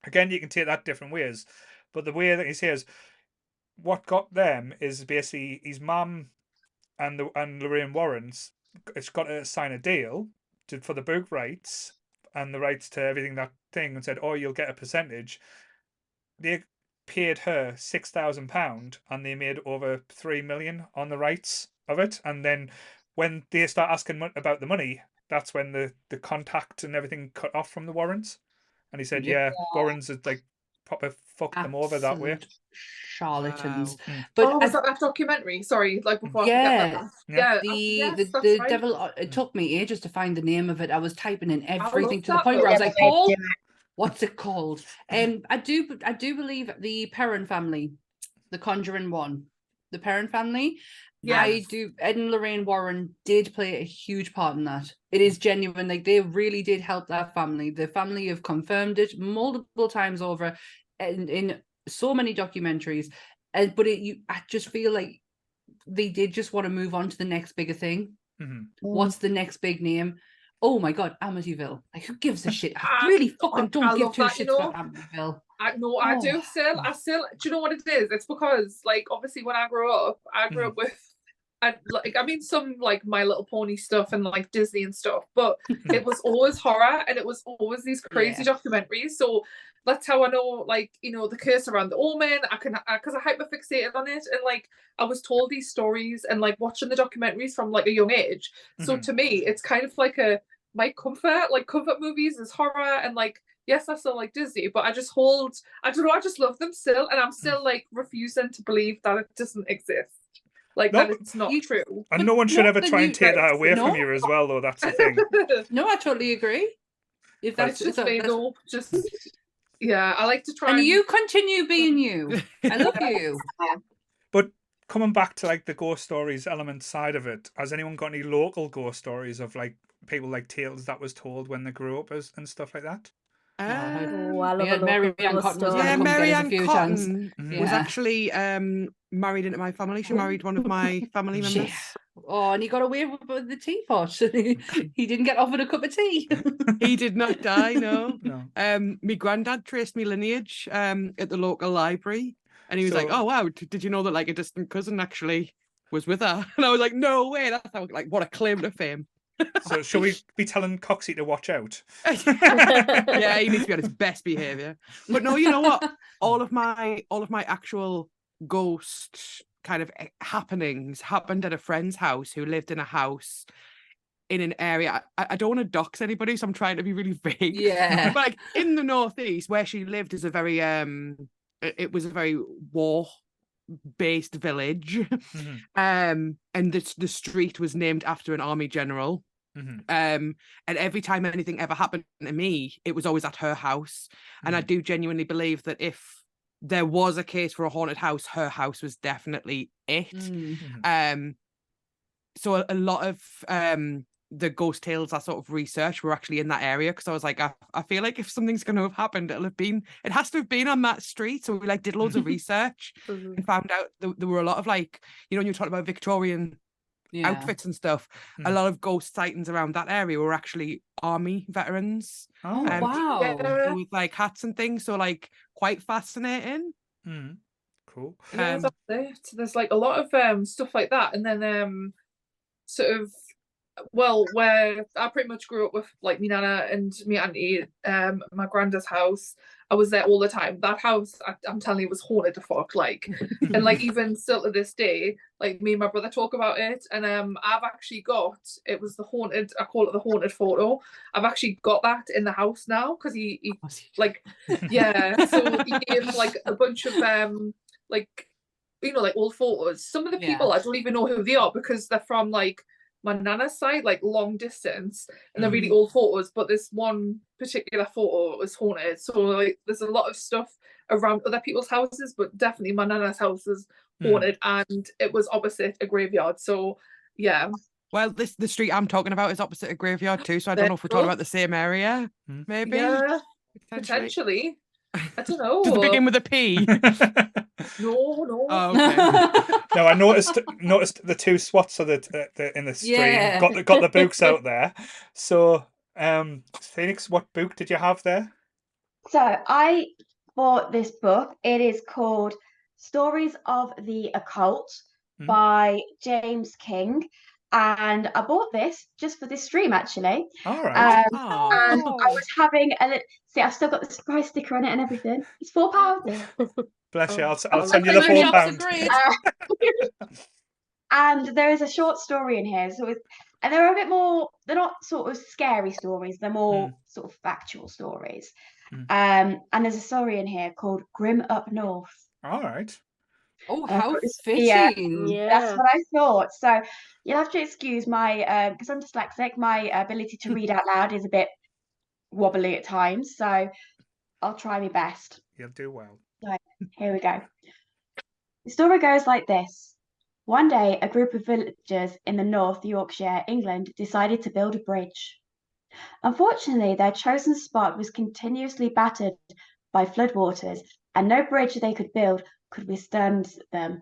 Again, you can take that different ways, but the way that he says what got them is basically his mum and the and Lorraine Warren's it's got to sign a deal to, for the book rights and the rights to everything that thing and said, "Oh, you'll get a percentage." They paid her six thousand pound and they made over three million on the rights of it. And then when they start asking about the money, that's when the the contact and everything cut off from the Warrens. And he said, Yeah. "Yeah, Warrens had like proper fucked them over that way." Charlatans. Wow. Mm. But oh, I was that that documentary? Sorry, like before. Yeah. forget that. Yeah. Yeah. the yes, the, the right. devil uh, it took me ages to find the name of it i was typing in everything to the that point where i was like paul May what's it called um i do i do believe the Perron family the conjuring one the Perron family i do ed and lorraine warren did play a huge part in that it is genuine like they really did help that family the family have confirmed it multiple times over and in so many documentaries and but it you i just feel like they did just want to move on to the next bigger thing Mhm. What's the next big name? Oh my god, Amityville. Like who gives a shit? I I- really fucking don't give love two that, you shits about. Amityville. I no, I do Oh. still. I still. Do you know what it is? It's because like obviously when I grew up, I grew Mhm. up with. I like I mean some like My Little Pony stuff and like Disney and stuff, but it was always horror and it was always these crazy documentaries. So that's how I know like you know the curse around the omen. I can because I, hyper fixated on it and like I was told these stories and like watching the documentaries from like a young age. So Mhm. to me, it's kind of like a my comfort. Like comfort movies is horror and like yes, I still like Disney, but I just hold I don't know, I just love them still, and I'm still like refusing to believe that it doesn't exist. Like No, that it's not you- true. And no one should ever try and take that Right. away from you as well, though. That's the thing. No, I totally agree. If That's that's, just if me, that's- no, just yeah. I like to try and you continue being you. I love you. But coming back to like the ghost stories element side of it, has anyone got any local ghost stories of like people like tales that was told when they grew up as, and stuff like that? Oh, I love Yeah, Mary Ann Cotton was yeah, come get us a Marianne few times. Cotton was actually um, married into my family. She married one of my family She- members. Oh, and he got away with with the teapot. he didn't get offered a cup of tea. He did not die, no. No. Um, my granddad traced me lineage um at the local library, and he was like, "Oh wow, did you know that like a distant cousin actually was with her?" And I was like, "No way! That's how, like what a claim to fame." So shall we be telling Coxie to watch out? yeah, he needs to be on his best behavior. But no, you know what? All of my all of my actual ghost kind of eh, happenings happened at a friend's house who lived in a house in an area. I, I don't want to dox anybody, so I'm trying to be really vague. Yeah. But like in the northeast, where she lived, is a very um, it it was a very war based village. Mhm, Um, and the the street was named after an army general. Mhm, Um, and every time anything ever happened to me, it was always at her house. And I mhm. do genuinely believe that if there was a case for a haunted house, her house was definitely it. Mm. Mhm. Um, so a, a lot of um the ghost tales I sort of researched were actually in that area because I was like, I, I feel like if something's going to have happened, it'll have been, it has to have been on that street. So we like did loads of research and found out there, there were a lot of like, you know, when you talk about Victorian Yeah. outfits and stuff, a Mm. lot of ghost sightings around that area were actually army veterans Oh, um, wow. Yeah. with like hats and things. So like quite fascinating. mhm. Cool. Um, that's it. There's like a lot of um stuff like that, and then um sort of well, where I pretty much grew up with like me nana and me auntie, um, my granddad's house. I was there all the time. That house, I, I'm telling you, was haunted to fuck. Like, and like even still to this day, like me and my brother talk about it, and um, I've actually got it was the haunted. I call it the haunted photo. I've actually got that in the house now because he, he like yeah so he gave like a bunch of um like you know like old photos some of the Yeah. people i don't even know who they are because they're from like my nana's side like long distance and they're really old photos but this one particular photo was haunted so like there's a lot of stuff around other people's houses but definitely my nana's house is Mm. haunted and it was opposite a graveyard so yeah Well, this the street I'm talking about is opposite a graveyard too. So I don't know if we're talking about the same area. Mm. Maybe. yeah potentially. potentially i don't know Does it begin with a P? no no oh, okay. No, I noticed noticed the two swats of the, the, the in the stream. Yeah. Got the got the books out there. So, um, Phoenix, what book did you have there? So I bought this book. It is called Stories of the Occult Mhm. by James King. And I bought this just for this stream actually. All right. Um, and I was having a li- see, I've still got the surprise sticker on it and everything. It's four pounds. Bless you. I'll, s- I'll oh, send you the four Shops are pound. great. Uh, and there is a short story in here. So, it's, and they're a bit more. They're not sort of scary stories. They're more Mm. sort of factual stories. Mm. Um, and there's a story in here called Grim Up North. All right. Oh, Uh, how it's- fitting. yeah, Yeah. That's what I thought. So you'll have to excuse my, because I'm dyslexic, my ability to read out loud is a bit wobbly at times. So I'll try my best. You'll do well. Here we go. The story goes like this. One day, a group of villagers in the North Yorkshire, England, decided to build a bridge. Unfortunately, their chosen spot was continuously battered by floodwaters, and no bridge they could build could withstand them.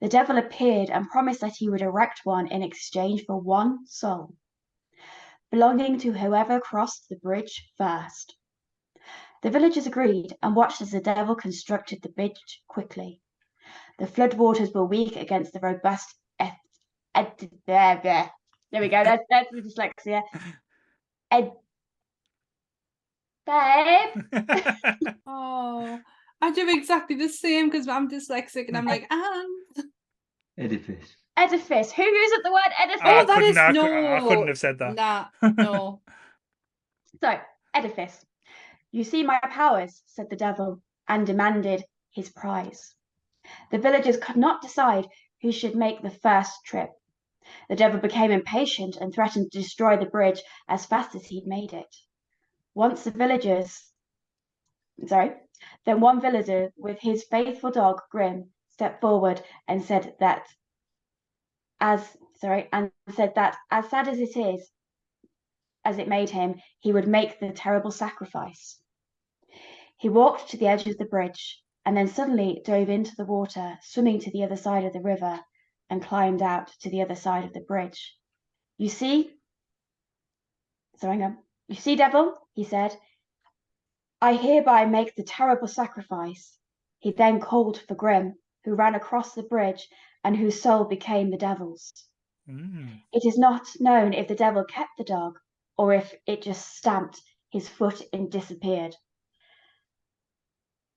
The devil appeared and promised that he would erect one in exchange for one soul, belonging to whoever crossed the bridge first. The villagers agreed and watched as the devil constructed the bridge quickly. The floodwaters were weak against the robust. Eth- ed- there, there. there we go. That's, that's the dyslexia. Ed- Babe, Oh, I do exactly the same because I'm dyslexic and I'm like, and Edifice. edifice. Who uses the word edifice? Oh, I Oh, that couldn't, is I, cou- I couldn't no- have said that. nah, no. So, edifice. You see my powers, said the devil, and demanded his prize. The villagers could not decide who should make the first trip. The devil became impatient and threatened to destroy the bridge as fast as he'd made it. Once the villagers, sorry, then one villager with his faithful dog Grim stepped forward and said that, as sorry, and said that as sad as it is, as it made him, he would make the terrible sacrifice. He walked to the edge of the bridge and then suddenly dove into the water, swimming to the other side of the river. and climbed out to the other side of the bridge. You see, so hang on. You see, devil, he said, I hereby make the terrible sacrifice. He then called for Grim, who ran across the bridge and whose soul became the devil's. Mm. It is not known if the devil kept the dog or if it just stamped his foot and disappeared.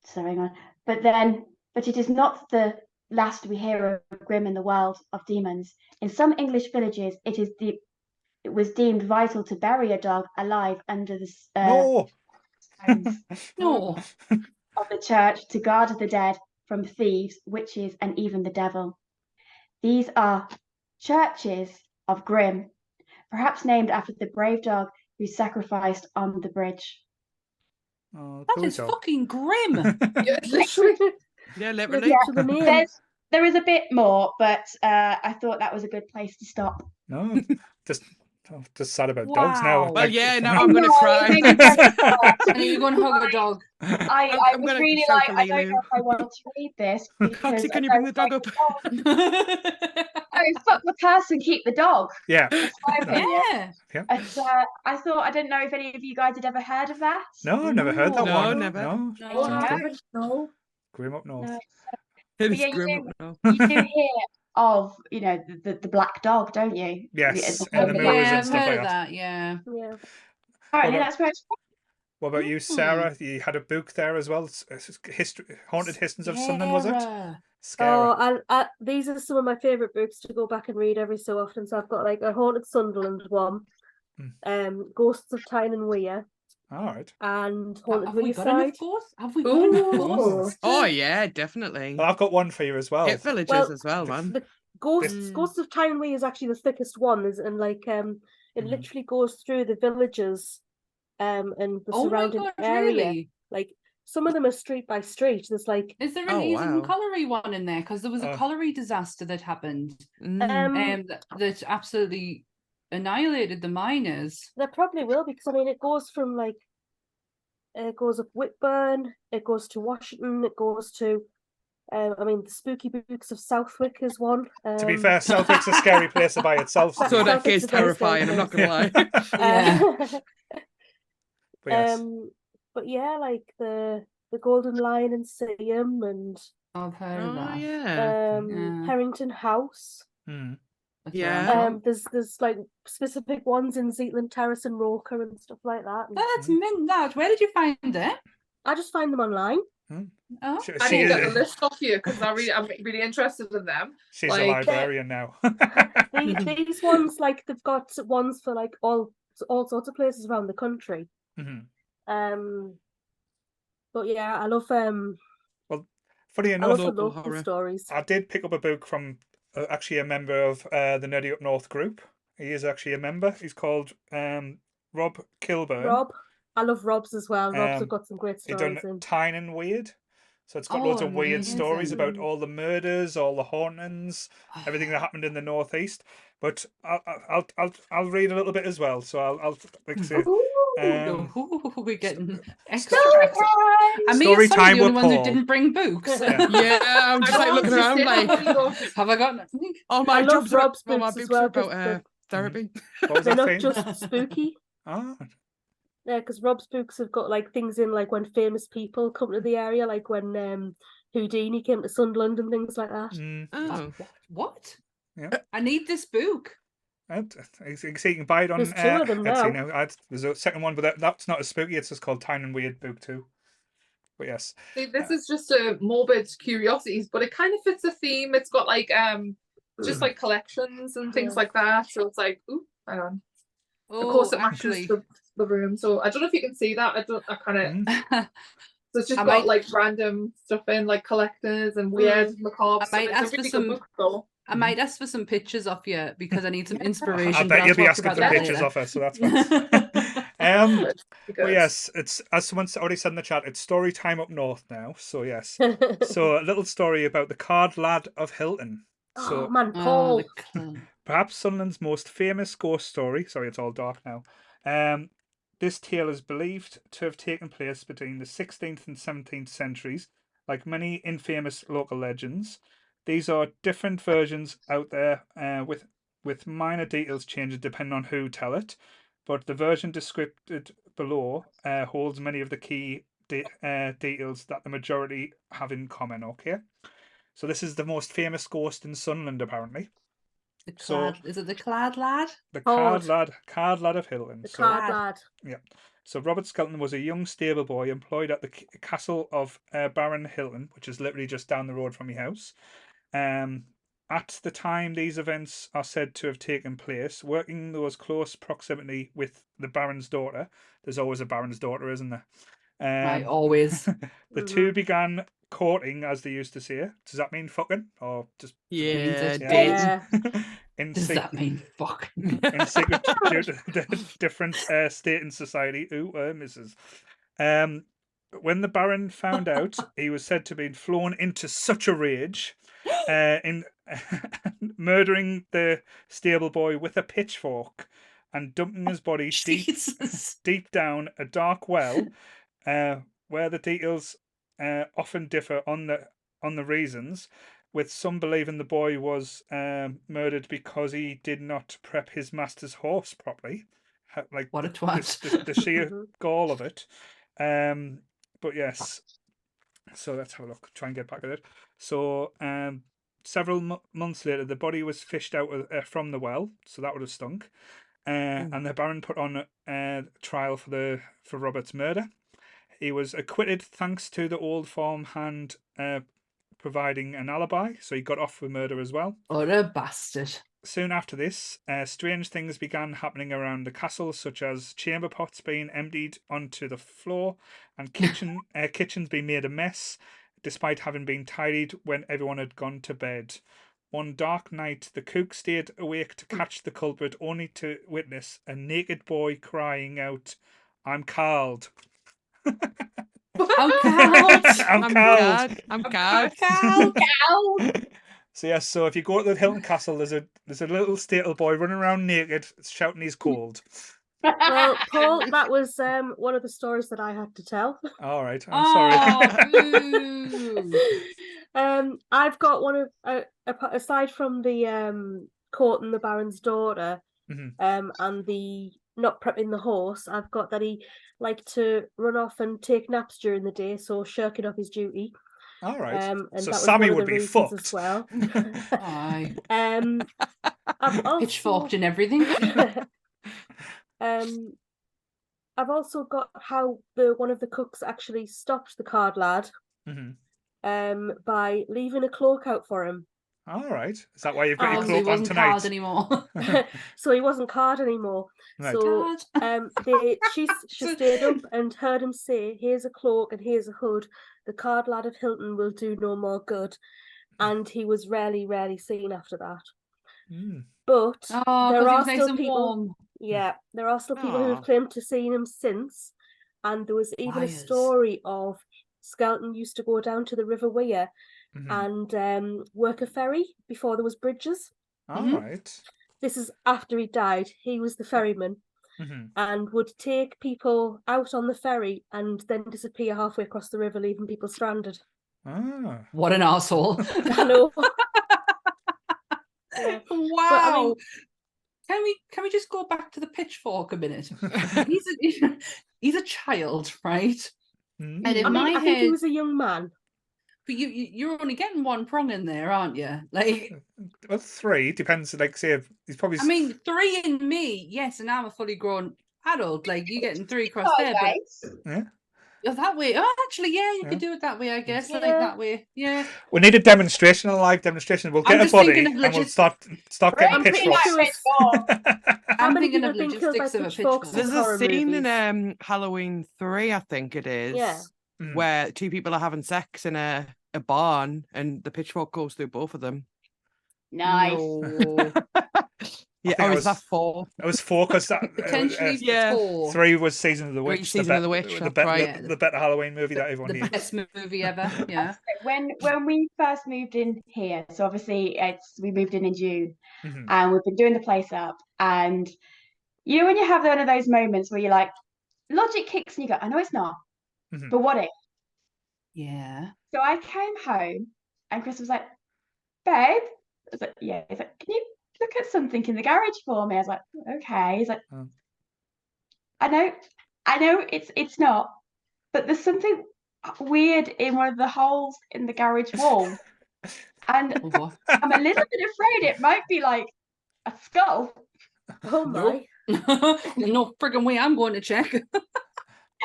So hang on. But then, but it is not the last we hear of Grim in the world of demons. In some English villages, it is the it was deemed vital to bury a dog alive under the uh, No. Stones No. of the church to guard the dead from thieves, witches, and even the devil. These are churches of Grim, perhaps named after the brave dog who sacrificed on the bridge. Oh, That cool is job. fucking grim. Yeah, literally. Yeah, literally. up to the. There's, there is a bit more, but uh, I thought that was a good place to stop. No, just oh, just sad about dogs now. Wow. Well, yeah, now I'm gonna cry. it made me very sad. and you go and hug a dog. I, I'm- I I'm was really shout like, I don't know if I want to read this. Because Foxy, can I you bring the dog like up? the dog. No, fuck the person, keep the dog. yeah. That's my yeah. But, uh, I thought, I don't know if any of you guys had ever heard of that. No, I've never heard that No, one. never. No, No. Oh, I Yeah. haven't, no. Grim up north. No. It is yeah, you grim do- up now. You do hear of, you know, the, the, the black dog, don't you? Yes, The- the the- yeah, I've heard like of that. that. Yeah. Yeah. Apparently, about- that's where it's What about you, Mm. Sarah? You had a book there as well. s- s- History, haunted histories of Sunderland, was it? Sarah. Scary. Oh, and uh, these are some of my favourite books to go back and read every so often. So I've got like a Haunted Sunderland one, Mm. um, Ghosts of Tyne and Weir, All right. and Have Haunted we got enough Wearside. ghosts? Have we got enough Ooh. ghosts? Oh yeah, definitely. Well, I've got one for you as well. Hit villages Well, as well, man. The Ghosts, Mm. Ghosts of Tyne and Weir is actually the thickest one, is and like um, it Mhm. literally goes through the villages, um, and the Oh my surrounding god, area. really? Like some of them are street by street. There's like Is there Oh, an Easing wow. colliery one in there? Because there was a Uh. colliery disaster that happened Mm. um, um, that, that absolutely annihilated the miners. There probably will because I mean it goes from like it goes up Whitburn, it goes to Washington, it goes to um, I mean the spooky books of Southwick is one. Um, to be fair, Southwick's a scary place by itself. That- so Susan. that Southwick's gate's a very scary terrifying. I'm not gonna lie. Yeah. uh, But yes. um, but yeah, like the the Golden Lion and Seaham and I've heard of oh that. yeah. um, Yeah. Harrington House. Hmm. That's Yeah. Um, there's there's like specific ones in Zealand Terrace and Roker and stuff like that. and That's mint that. Where did you find it? I just find them online. Oh, She, I she need to get the list off you because I really, I'm really interested in them. she's a librarian now. The- these ones like they've got ones for like all all sorts of places around the country Mhm. um but yeah i love um Well, Funny i enough, love Local local horror. stories I did pick up a book from actually a member of uh, the Nerdy Up North group. He is actually a member. He's called um, Rob Kilburn. rob i love rob's as well rob's Um, have got some great He done stories in Tyne and Weird. So it's got loads Oh, of weird stories about all the murders, all the hauntings, everything that happened in the northeast. But I'll I'll I'll, I'll read a little bit as well. So I'll I'll like I say, um, Ooh, we're getting extra. Story extra. time! And me Story time the only with ones who didn't bring books. Yeah. Yeah, I'm just like looking around like, Have I got nothing? oh I my love jobs are Rob's all my books as books are about uh, they're- therapy. what was they're not thing? just spooky Ah, yeah because rob's books have got like things in like when famous people come to the area like when um houdini came to sunderland and things like that mm, Oh, What? Yeah. I need this book. And you can see you can buy it on There's two uh, of them Etsy now. now. I, there's a second one, but that, that's not as spooky. It's just called Tyne and Weird Book Two. But yes, See, this is just a morbid curiosities, but it kind of fits the theme. It's got like um just like collections and things Yeah. like that. So it's like, ooh, hang on. Oh, of course, it matches the, the room. So I don't know if you can see that. I don't. I kind of. Mm. So it's just I got might- like random stuff in, like collectors and weird macabre. I stuff. might It's ask a for really some- book though. I might ask for some pictures off you because I need some inspiration. I but bet I'll you'll be talk asking about for that pictures later. of her, so that's fine. um, But it's but good. yes, it's as someone's already said in the chat. It's story time up north now. So yes, so a little story about the card lad of Hylton. So oh man Oh, paul the perhaps Sunderland's most famous ghost story. Sorry, it's all dark now. Um, this tale is believed to have taken place between the 16th and 17th centuries. Like many infamous local legends, these are different versions out there uh, with with minor details changes depending on who tell it, but the version described below uh, holds many of the key de- uh, details that the majority have in common. Okay, so this is the most famous ghost in Sunland, apparently. The So- clad, is it the clad lad? The Card. card lad, card lad of Hylton. The So- card Lad. lad. So Robert Skelton was a young stable boy employed at the c- castle of uh, Baron Hylton, which is literally just down the road from your house. Um, at the time these events are said to have taken place, working in those close proximity with the Baron's daughter. There's always a Baron's daughter, isn't there? Um, right, always. the two began courting, as they used to say. Does that mean fucking or just Yeah, it Yeah. dating. In Does sec- that mean fucking? in secret due to the different uh, state and society. Ooh, uh, Mrs. Um, when the Baron found out, he was said to have been flown into such a rage, uh, in murdering the stable boy with a pitchfork and dumping his body deep deep down a dark well, uh, where the details uh, often differ on the on the reasons. With some believing the boy was um, murdered because he did not prep his master's horse properly, like What a the, twat. the, the sheer Mhm. gall of it. Um, but yes, so let's have a look. Try and get back at it. So um, several mo- months later, the body was fished out of, uh, from the well, so that would have stunk. Uh, and the Baron put on a uh, trial for the for Robert's murder. He was acquitted thanks to the old farm hand uh, providing an alibi, so he got off with murder as well. What a bastard. Soon after this, uh, strange things began happening around the castle, such as chamber pots being emptied onto the floor and kitchen uh, kitchens being made a mess, despite having been tidied when everyone had gone to bed. One dark night, the cook stayed awake to catch the culprit, only to witness a naked boy crying out, "I'm called." I'm cowed. I'm I'm called. card. I'm card. cowed. So yes, so if you go to the Hylton Castle, there's a there's a little stable boy running around naked, shouting he's cold. Well, Paul, that was um, one of the stories that I had to tell. All right, I'm sorry. Oh, boo. Um, I've got one of uh, aside from the um, court and the Baron's daughter, Mhm. um, and the not prepping the horse. I've got that he liked to run off and take naps during the day, so shirking off his duty. All right. Um, and So Sammy would be fucked. as well. Aye. um, I've also, Pitchforked and everything. Um, I've also got how the one of the cooks actually stopped the card lad Mhm. um by leaving a cloak out for him. All right. Is that why you've got Oh, your Oh, so he cloak on wasn't tonight? card anymore. so he wasn't card anymore. Right. So um they she s- she stayed up and heard him say, Here's a cloak and here's a hood. The card lad of Hylton will do no more good. And he was rarely, rarely seen after that. Mm. But Oh, there are was nice still people warm. Yeah, there are still people who have claimed to seen him since, and there was even a story of Skelton used to go down to the River Wear Mhm. and um, work a ferry before there was bridges. All Mhm. right. This is after he died. He was the ferryman Mhm. and would take people out on the ferry and then disappear halfway across the river, leaving people stranded. Ah. What an asshole. I know. Yeah. wow. Can we can we just go back to the pitchfork a minute? he's a he's a child, right? Mm. And in I mean, my I think he was a young man. but you, you you're only getting one prong in there, aren't you? Like, Well, three depends. Like, say, if he's probably. I mean, three in me, yes, and I'm a fully grown adult. Like, you're getting three across Oh, there, but guys. Oh, that way. Oh, actually, yeah, you Yeah. could do it that way, I guess. Like that way, yeah. we need a demonstration, a live demonstration. We'll I'm get a body thinking of and we'll legit- start start Pretty getting pretty pitchforks. I'm thinking of have been killed by logistics of a pitchforks pitchfork. in There's a scene movies? in um Halloween three, I think it is. Mm. Where two people are having sex in a, a barn and the pitchfork goes through both of them. Nice. No. Yeah, think or I is that was- four? It was four because that uh, Potentially uh, Yeah. four. three was season of the Three witch. Season the of the Witch, the, that's right. the, Yeah. the better Halloween movie that everyone the hates. best movie ever. Yeah. When when we first moved in here, so obviously it's we moved in in June, Mhm. and we've been doing the place up, and you know when you have one of those moments where you're like, logic kicks and you go, I know it's not, Mhm. but what if? Yeah. So I came home, and Chris was like, babe. I was like, yeah. He's like, can you look at something in the garage for me? I was like, okay. He's like, Oh. I know, I know it's it's not, but there's something weird in one of the holes in the garage wall, and Oh, what? I'm a little bit afraid it might be like a skull. Oh my. No friggin' way I'm going to check.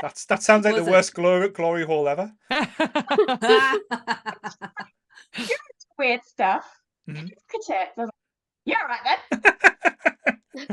That's that sounds like Was the it? worst glory glory hole ever. Weird stuff. Mhm. Look at it. I was like, yeah,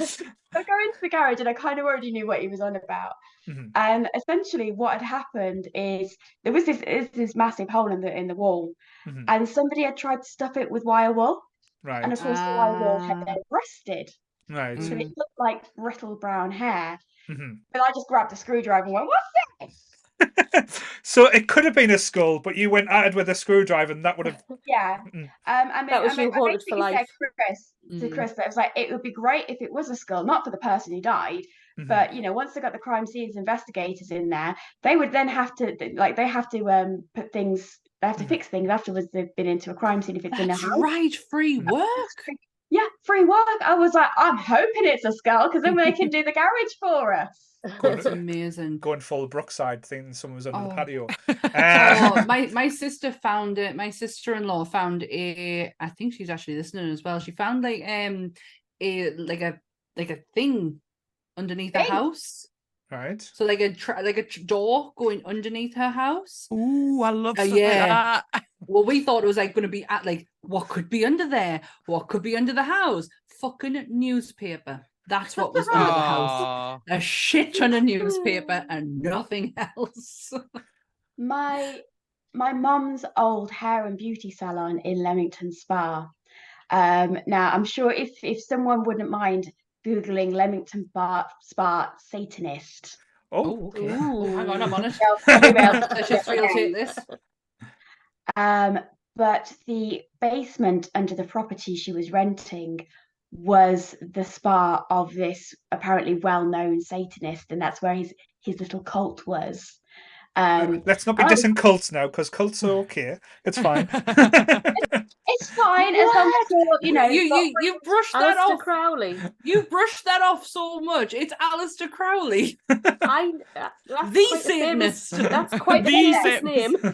right then. I go into the garage and I kind of already knew what he was on about. Mhm. And essentially, what had happened is there was this is this massive hole in the in the wall, Mhm. and somebody had tried to stuff it with wire wool, Right. and of course the wire wool had Ah. then rusted, right. so Mm. it looked like brittle brown hair. Mhm. But I just grabbed a screwdriver and went, "What's this?" so it could have been a skull, but you went at it with a screwdriver, and that would have. Yeah. Mm. Um, I mean, That was I, mean, you I haunted for life. Chris, to Mm. Chris that it was like it would be great if it was a skull, not for the person who died, Mhm. but you know, once they got the crime scenes investigators in there, they would then have to like they have to um put things, they have to Mhm. fix things afterwards. They've been into a crime scene if it's in a That's house. right, free Mm. work. Yeah, free work. I was like, I'm hoping it's a skull because then they can do the garage for us. That's amazing. going full Brookside, thing, someone was under the Oh. patio. Oh, Uh, my my sister found it. My sister-in-law found a. I think she's actually listening as well. She found like um a like a like a thing underneath the house. Right. So like a tra- like a tr- door going underneath her house. Ooh, I love Uh, yeah. like that. Well, we thought it was like going to be at like what could be under there? What could be under the house? Fucking newspaper. That's what was under the house. A shit ton of newspaper and nothing else. My my mum's old hair and beauty salon in Leamington Spa. Um, now I'm sure if if someone wouldn't mind googling Leamington Bar, Spa Satanist, Oh, okay. Oh, hang on, I'm on it. they'll probably be able to Let's just real there. take this. Um, but the basement under the property she was renting was the spa of this apparently well-known Satanist, and that's where his his little cult was. Um, let's not be oh. dissing cults now, because cults are okay. It's fine. it's fine as long as you're, you know, you you you brushed that Aleister off. Crowley. You brushed that off so much. It's Aleister Crowley. I uh, The quite a Satanist. That's quite The famous name.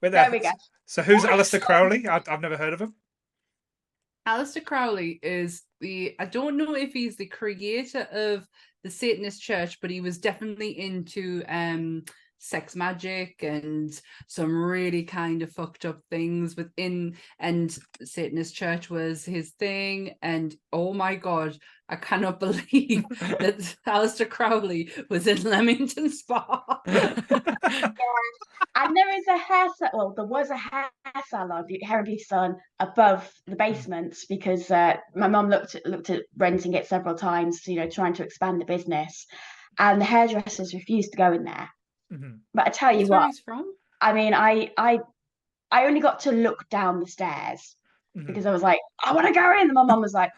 Wait There we go. So who's Aleister Crowley? I, I've never heard of him. Aleister Crowley is the I don't know if he's the creator of the Satanist Church, but he was definitely into um sex magic and some really kind of fucked up things within and Satanist Church was his thing and oh my god I cannot believe that Aleister Crowley was in Leamington Spa. And there is a hair sa- well, there was a hair salon, hair and beauty salon above the basement because uh, my mum looked at, looked at renting it several times, you know, trying to expand the business, and the hairdressers refused to go in there. Mhm. But I tell you That's where what, he's from. I mean, I I I only got to look down the stairs Mhm. because I was like, I want to go in, and my mum was like,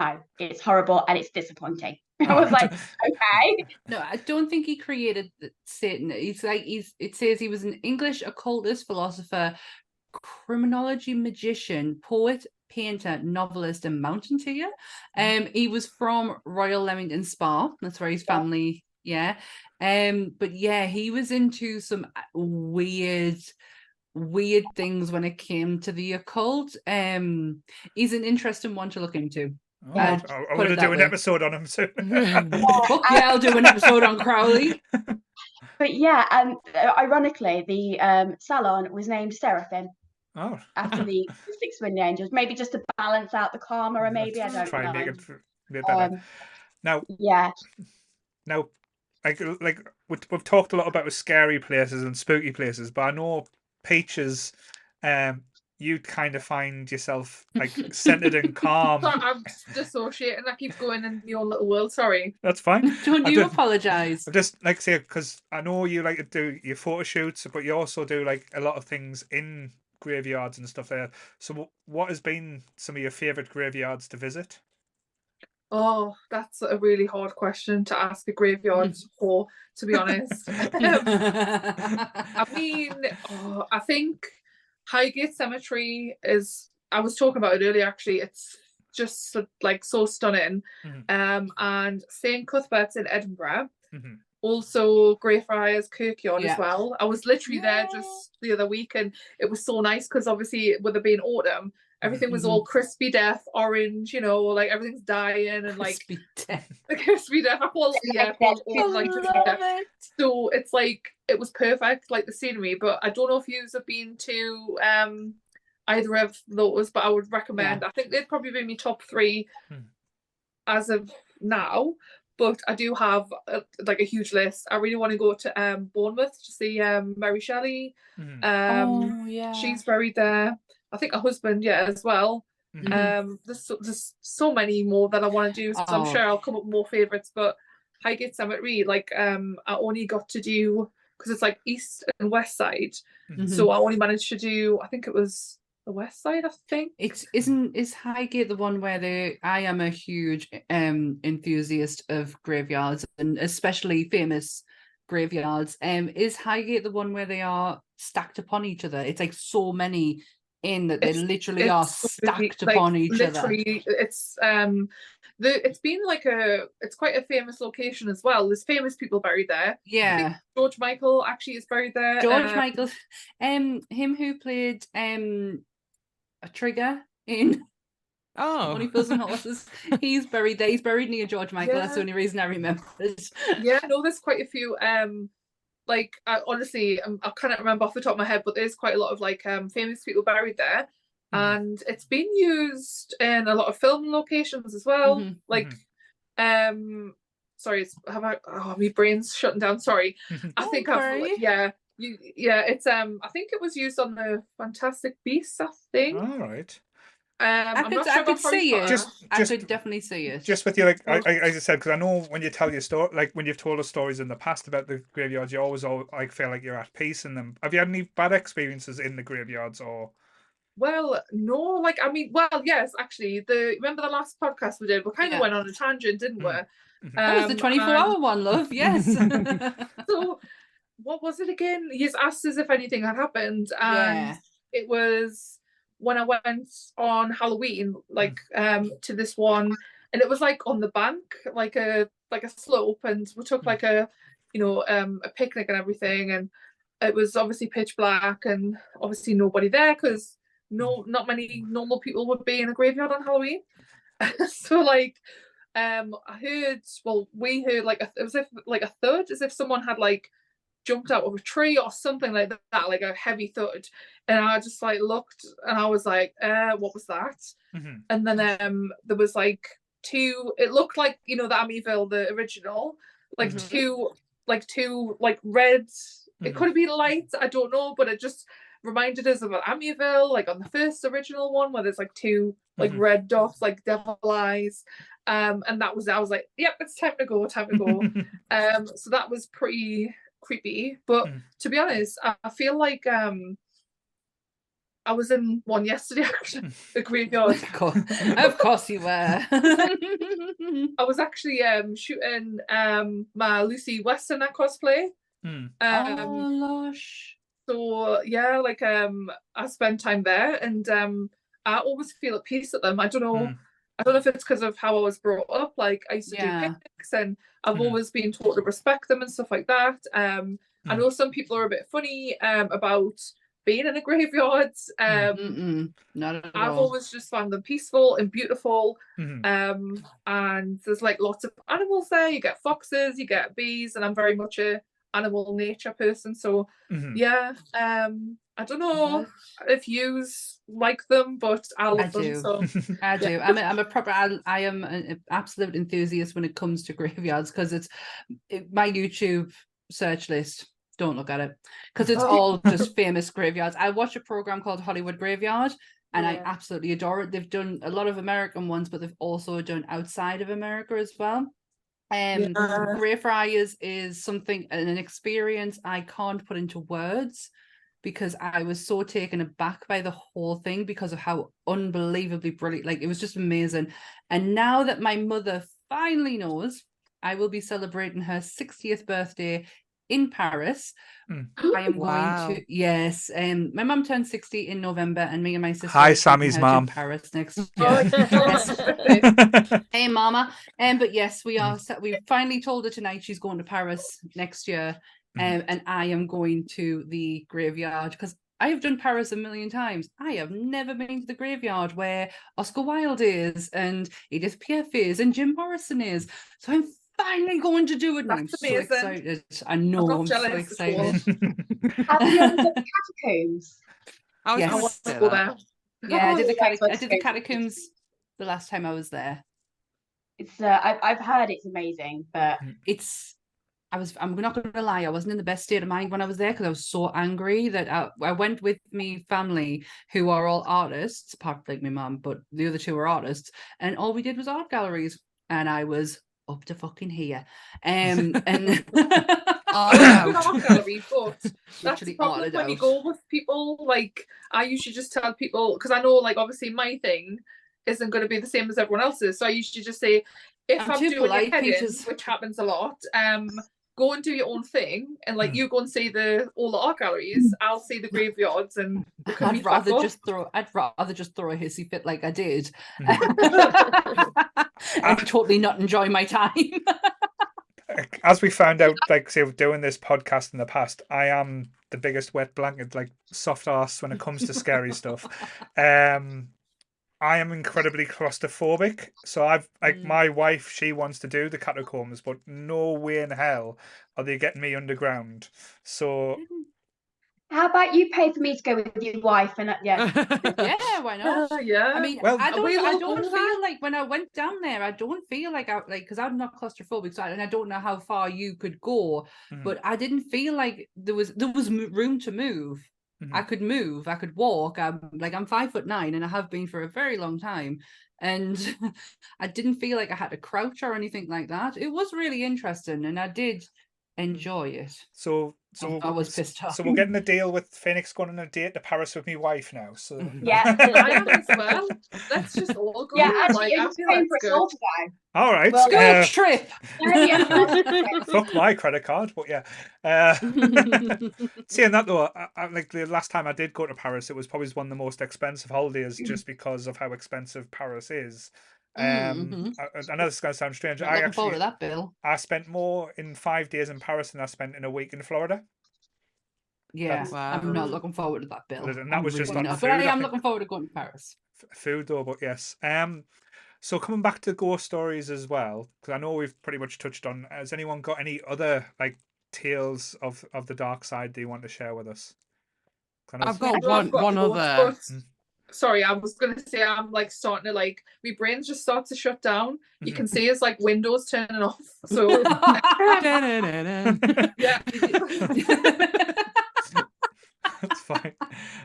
No, it's horrible and it's disappointing. I was like, okay. No, I don't think he created the Satan. He's like he's. It says he was an English occultist, philosopher, ceremonial magician, poet, painter, novelist, and mountaineer. Um, he was from Royal Leamington Spa. That's where his family. Yeah. Um, but yeah, he was into some uh, weird weird things when it came to the occult um he's an interesting one to look into Oh, I, I Put want it to that do an way. episode on him soon. Fuck yeah i'll do an episode on crowley But yeah, and uh, ironically, the um, salon was named Seraphim oh, after the, the six winged angels, maybe just to balance out the karma, or maybe I let's don't try know. and make it f- a bit better. Um, now, yeah, now, like, like we- we've talked a lot about scary places and spooky places, but I know Peaches, um, you kind of find yourself like centered and calm. I'm dissociating. I keep going in your little world. Sorry. That's fine. don't I you don't- apologize I just like to say because I know you like to do your photo shoots, but you also do like a lot of things in graveyards and stuff there. So, what has been some of your favorite graveyards to visit? Oh, that's a really hard question to ask a graveyard whore, to be honest. Um, I mean, oh, I think Highgate Cemetery is. I was talking about it earlier. Actually, it's just like so stunning. Mhm. Um, and St Cuthbert's in Edinburgh. Mhm. Also, Greyfriars Kirkyard Yeah. as well. I was literally there just the other week, and it was so nice because obviously with it being autumn, everything was all crispy death, orange. You know, like everything's dying and like Crispy death. crispy death. I call yeah, I Like call all, like crispy death. it. So it's like it was perfect, like the scenery. But I don't know if you have been to um either of those, but I would recommend. I think they'd probably be my top three Hmm. as of now. But I do have a, like a huge list. I really want to go to um Bournemouth to see um Mary Shelley. Mhm. Um, oh yeah. she's buried there. I think a husband, yeah, as well. Mhm. Mhm. Um, there's so, there's so many more that I want to do. So I'm Oh. sure I'll come up with more favorites. But Highgate Cemetery, like um, I only got to do because it's like east and west side. Mhm. So I only managed to do. I think it was the west side. I think. It's isn't is Highgate the one where they I am a huge um enthusiast of graveyards and especially famous graveyards. Um is Highgate the one where they are stacked upon each other? It's like so many in that they It's- literally are It's really, stacked like, upon each other. It's um, the it's been like a. It's quite a famous location as well. There's famous people buried there. Yeah. George Michael actually is buried there. George uh, Michael um him who played um a trigger in Oh, Only Fools and Horses. He's buried there. He's buried near George Michael. That's the only reason I remembered. yeah, no, there's quite a few. Um, like I, honestly, um, I cannot remember off the top of my head, but there's quite a lot of like um famous people buried there, Mhm. and it's been used in a lot of film locations as well. Mhm, Like, um, sorry, it's, have I? Oh, my brain's shutting down. Sorry, I Don't think I've worry. yeah. You, yeah, it's um. I think it was used on the Fantastic Beasts. I think. All right. Um, I I'm could, not I could see it. Potter. Just- I could definitely see it. Just with you, like I, I, as I said, because I know when you tell your story, like when you've told us stories in the past about the graveyards, you always all like feel like you're at peace in them. Have you had any bad experiences in the graveyards, or Well, no, like I mean, well, yes, actually, the remember the last podcast we did, we kind of Yeah. went on a tangent, didn't we? Mm. Mhm. that was the Um, 24 and hour one, love. Yes. So, what was it again? He's asked us if anything had happened, and Yeah. it was when I went on Halloween, like um, to this one, and it was like on the bank, like a like a slope, and we took Mm. like a, you know, um, a picnic and everything, and it was obviously pitch black, and obviously nobody there because no, not many normal people would be in a graveyard on Halloween. so like, um, I heard, well, we heard like a, it was if like a thud, as if someone had like jumped out of a tree or something like that, like a heavy thud. And I just like looked and I was like, uh, what was that? Mhm. And then um there was like two it looked like, you know, the Amityville, the original, like Mhm. two like two like red it Mhm. could have been lights, I don't know, but it just reminded us of Amityville, like on the first original one where there's like two like Mhm. red dots, like devil eyes. Um, and that was I was like, yep, it's time to go, time to go. Um, so that was pretty creepy. But Mm. to be honest, I, I feel like um I was in one yesterday actually, the graveyard. of, course, of course you were. I was actually um shooting um my Lucy Westenra cosplay. Hmm. Um oh, lush. so yeah, like um I spend time there and um I always feel at peace at them. I don't know. Mm. I don't know if it's because of how I was brought up. Like I used to Yeah. do picnics and I've Mhm. always been taught to respect them and stuff like that. Um I Mm. know some people are a bit funny um about being in a graveyard. Um not at I've all. always just found them peaceful and beautiful. Mhm. Um and there's like lots of animals there. You get foxes, you get bees, and I'm very much a animal nature person. So Mhm. yeah. Um I don't know if yous like them, but I love them. do. So I do. I'm a, I'm a proper. I, I am an absolute enthusiast when it comes to graveyards because it's it, my YouTube search list. Don't look at it because it's Oh. all just famous graveyards. I watch a program called Hollywood Graveyard, and I absolutely adore it. They've done a lot of American ones, but they've also done outside of America as well. Um, Yeah. Greyfriars is something an experience I can't put into words because I was so taken aback by the whole thing because of how unbelievably brilliant like it was just amazing. And now that my mother finally knows I will be celebrating her 60th birthday in Paris. Mm. I am Wow. going to yes. Um, my mum turned sixty in November, and me and my sister. Hi, Sammy's her to mum. Paris next. Oh, year. yeah. Hey, Mama. Um, but yes, we Mm. are. We finally told her tonight she's going to Paris next year, Mhm. um, and I am going to the graveyard because I have done Paris a million times. I have never been to the graveyard where Oscar Wilde is, and Edith Piaf is, and Jim Morrison is. So I'm finally going to do it. and I'm That's so amazing. excited. I know. I'm so jealous as well. excited. Have you ever done the catacombs? I was Yes. I gonna want to go there. Yeah, I did the catac- I did the catacombs the last time I was there. It's uh, I've I've heard it's amazing, but it's I was I'm not gonna lie, I wasn't in the best state of mind when I was there because I was so angry that I, I went with me family who are all artists, apart from like my mum, but the other two were artists, and all we did was art galleries, and I was up to fucking here. Um and art gallery, but that's the problem when you go with people. Like I usually just tell people because I know, like obviously my thing isn't going to be the same as everyone else's. So I usually just say, if I'm I'm, doing polite, head in, Peaches. which happens a lot, um, go and do your own thing, and like Mm. you go and see the all the art galleries. I'll see the graveyards, and I'd meet back rather up. just throw I'd rather just throw a hissy fit like I did. Mm-hmm. and totally not enjoy my time. As we found out, like say, doing this podcast in the past, I am the biggest wet blanket, like soft ass when it comes to scary stuff. Um, I am incredibly claustrophobic, so I've like Mm. my wife. She wants to do the catacombs, but no way in hell are they getting me underground. So how about you pay for me to go with your wife and uh, yeah, yeah, why not? Uh, yeah. I mean, Well, I don't, we I don't feel that? like when I went down there, I don't feel like I like because I'm not claustrophobic, so I, and I don't know how far you could go, Mhm. but I didn't feel like there was there was room to move. I Mhm. could move, I could walk. I'm like I'm five foot nine, and I have been for a very long time, and I didn't feel like I had to crouch or anything like that. It was really interesting, and I did enjoy it. so so I was pissed off. So we're getting a deal with Phoenix going on a date to Paris with my wife now. So Yeah. I am as well. Let's just all go. yeah, actually, like, you're I just feel paying that's for us good. all to all right. Well, School uh, trip. Yeah, yeah. fuck my credit card, but yeah. Uh, Saying that though, I, I, like the last time I did go to Paris, it was probably one of the most expensive holidays just because of how expensive Paris is. Um, Mhm. I, I know this is going to sound strange. I looking forward actually to that, Bill. I spent more in five days in Paris than I spent in a week in Florida. Yeah, That's- I'm not looking forward to that, Bill. And that I'm was just really on not. food, But I I am looking forward to going to Paris. F- food though, but yes. Um, so coming back to ghost stories as well, because I know we've pretty much touched on. Has anyone got any other like tales of of the dark side they want to share with us? I know I've got one I've got one other. but- Mm. Sorry, I was gonna say I'm like starting to like my brain just starts to shut down. You can see it's like windows turning off. So yeah. That's fine.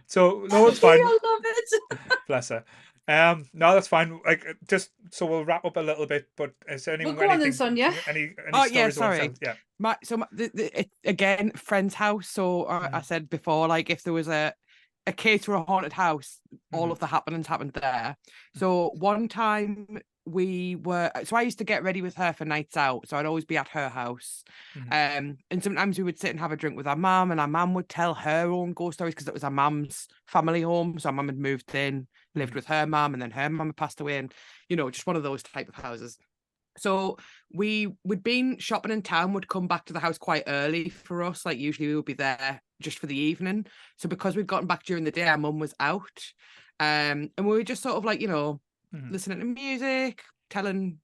So no, it's fine. I love it. Bless her. Um, no, that's fine. Like, just so we'll wrap up a little bit. But is there anyone? go on then, anything, Sonia. Any? any Oh, yeah, stories they sorry. Yeah. my so my, the, the, it, again friend's house so uh, i said before like if there was a a case for a haunted house all Mhm. of the happenings happened there so one time we were so i used to get ready with her for nights out so i'd always be at her house Mhm. um and sometimes we would sit and have a drink with our mum and our mum would tell her own ghost stories because it was our mum's family home so our mum had moved in lived Mhm. with her mum and then her mum had passed away and you know just one of those type of houses so we we'd been shopping in town, would come back to the house quite early for us. Like usually we would be there just for the evening. So because we'd gotten back during the day, our mum was out. Um, and we were just sort of like, you know, Mhm. listening to music, telling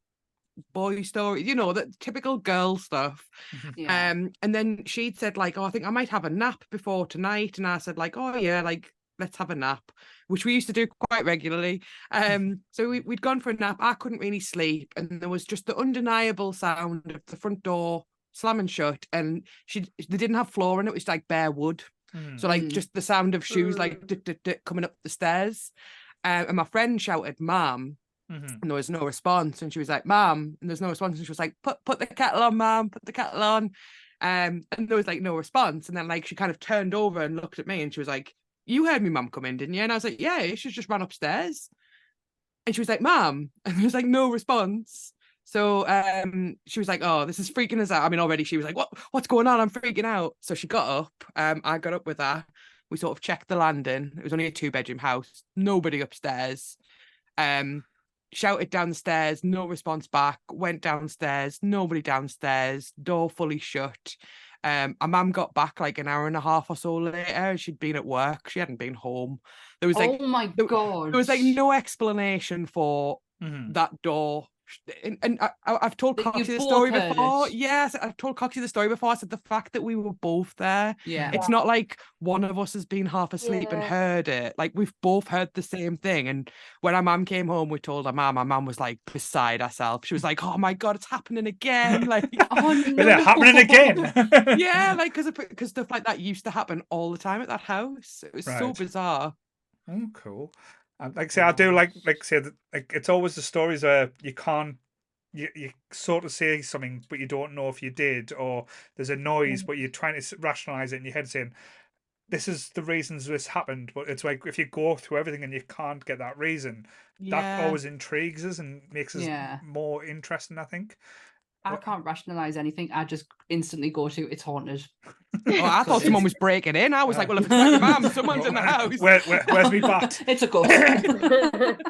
boy stories, you know, the typical girl stuff. Yeah. Um, and then she'd said, like, oh, I think I might have a nap before tonight. And I said, like, oh yeah, like let's have a nap, which we used to do quite regularly. Um, so we, we'd gone for a nap. I couldn't really sleep, and there was just the undeniable sound of the front door slamming shut. And she they didn't have floor in it, it was like bare wood. Mhm. So like Mm. just the sound of shoes like Mm. coming up the stairs. Um, and my friend shouted, "Mom!" Mhm. and there was no response. And she was like, "Mom!" and there's no response. And she was like, "Put put the kettle on, Mom. Put the kettle on." Um, and there was like no response. And then like she kind of turned over and looked at me, and she was like, "You heard me, Mum, come in, didn't you?" And I was like, "Yeah, she's just run upstairs." And she was like, "Mom," and there was like no response. So um, she was like, "Oh, this is freaking us out." I mean, already she was like, "What? What's going on? I'm freaking out." So she got up. Um, I got up with her. We sort of checked the landing. It was only a two bedroom house. Nobody upstairs. Um, shouted downstairs. No response back. Went downstairs. Nobody downstairs. Door fully shut. Um, our mum got back like an hour and a half or so later. She'd been at work. She hadn't been home. There was like oh my god. there was like no explanation for Mhm. that door. Sh- And, and I, I- I've told That Coxie the story heard before. Yes, I've told Coxie the story before. I said the fact that we were both there. Yeah. It's not like one of us has been half asleep and heard it. Like we've both heard the same thing. And when our mum came home, we told our mum. Our mum was like beside herself. She was like, "Oh my god, it's happening again!" Like, Oh Is no. it happening again? yeah, like because because stuff like that used to happen all the time at that house. It was so bizarre. Oh, cool. And like I say, I do like like I say that like it's always the stories where you can't you, you sort of say something but you don't know if you did or there's a noise but you're trying to rationalize it in your head saying this is the reasons this happened but it's like if you go through everything and you can't get that reason that always intrigues us and makes us Yeah. more interesting i think I What- can't rationalize anything. I just instantly go to it's haunted. Oh, I thought someone was breaking in. I was like, Uh, well, if it's not your mum, someone's in the house. where, where, where's me bat it's a ghost.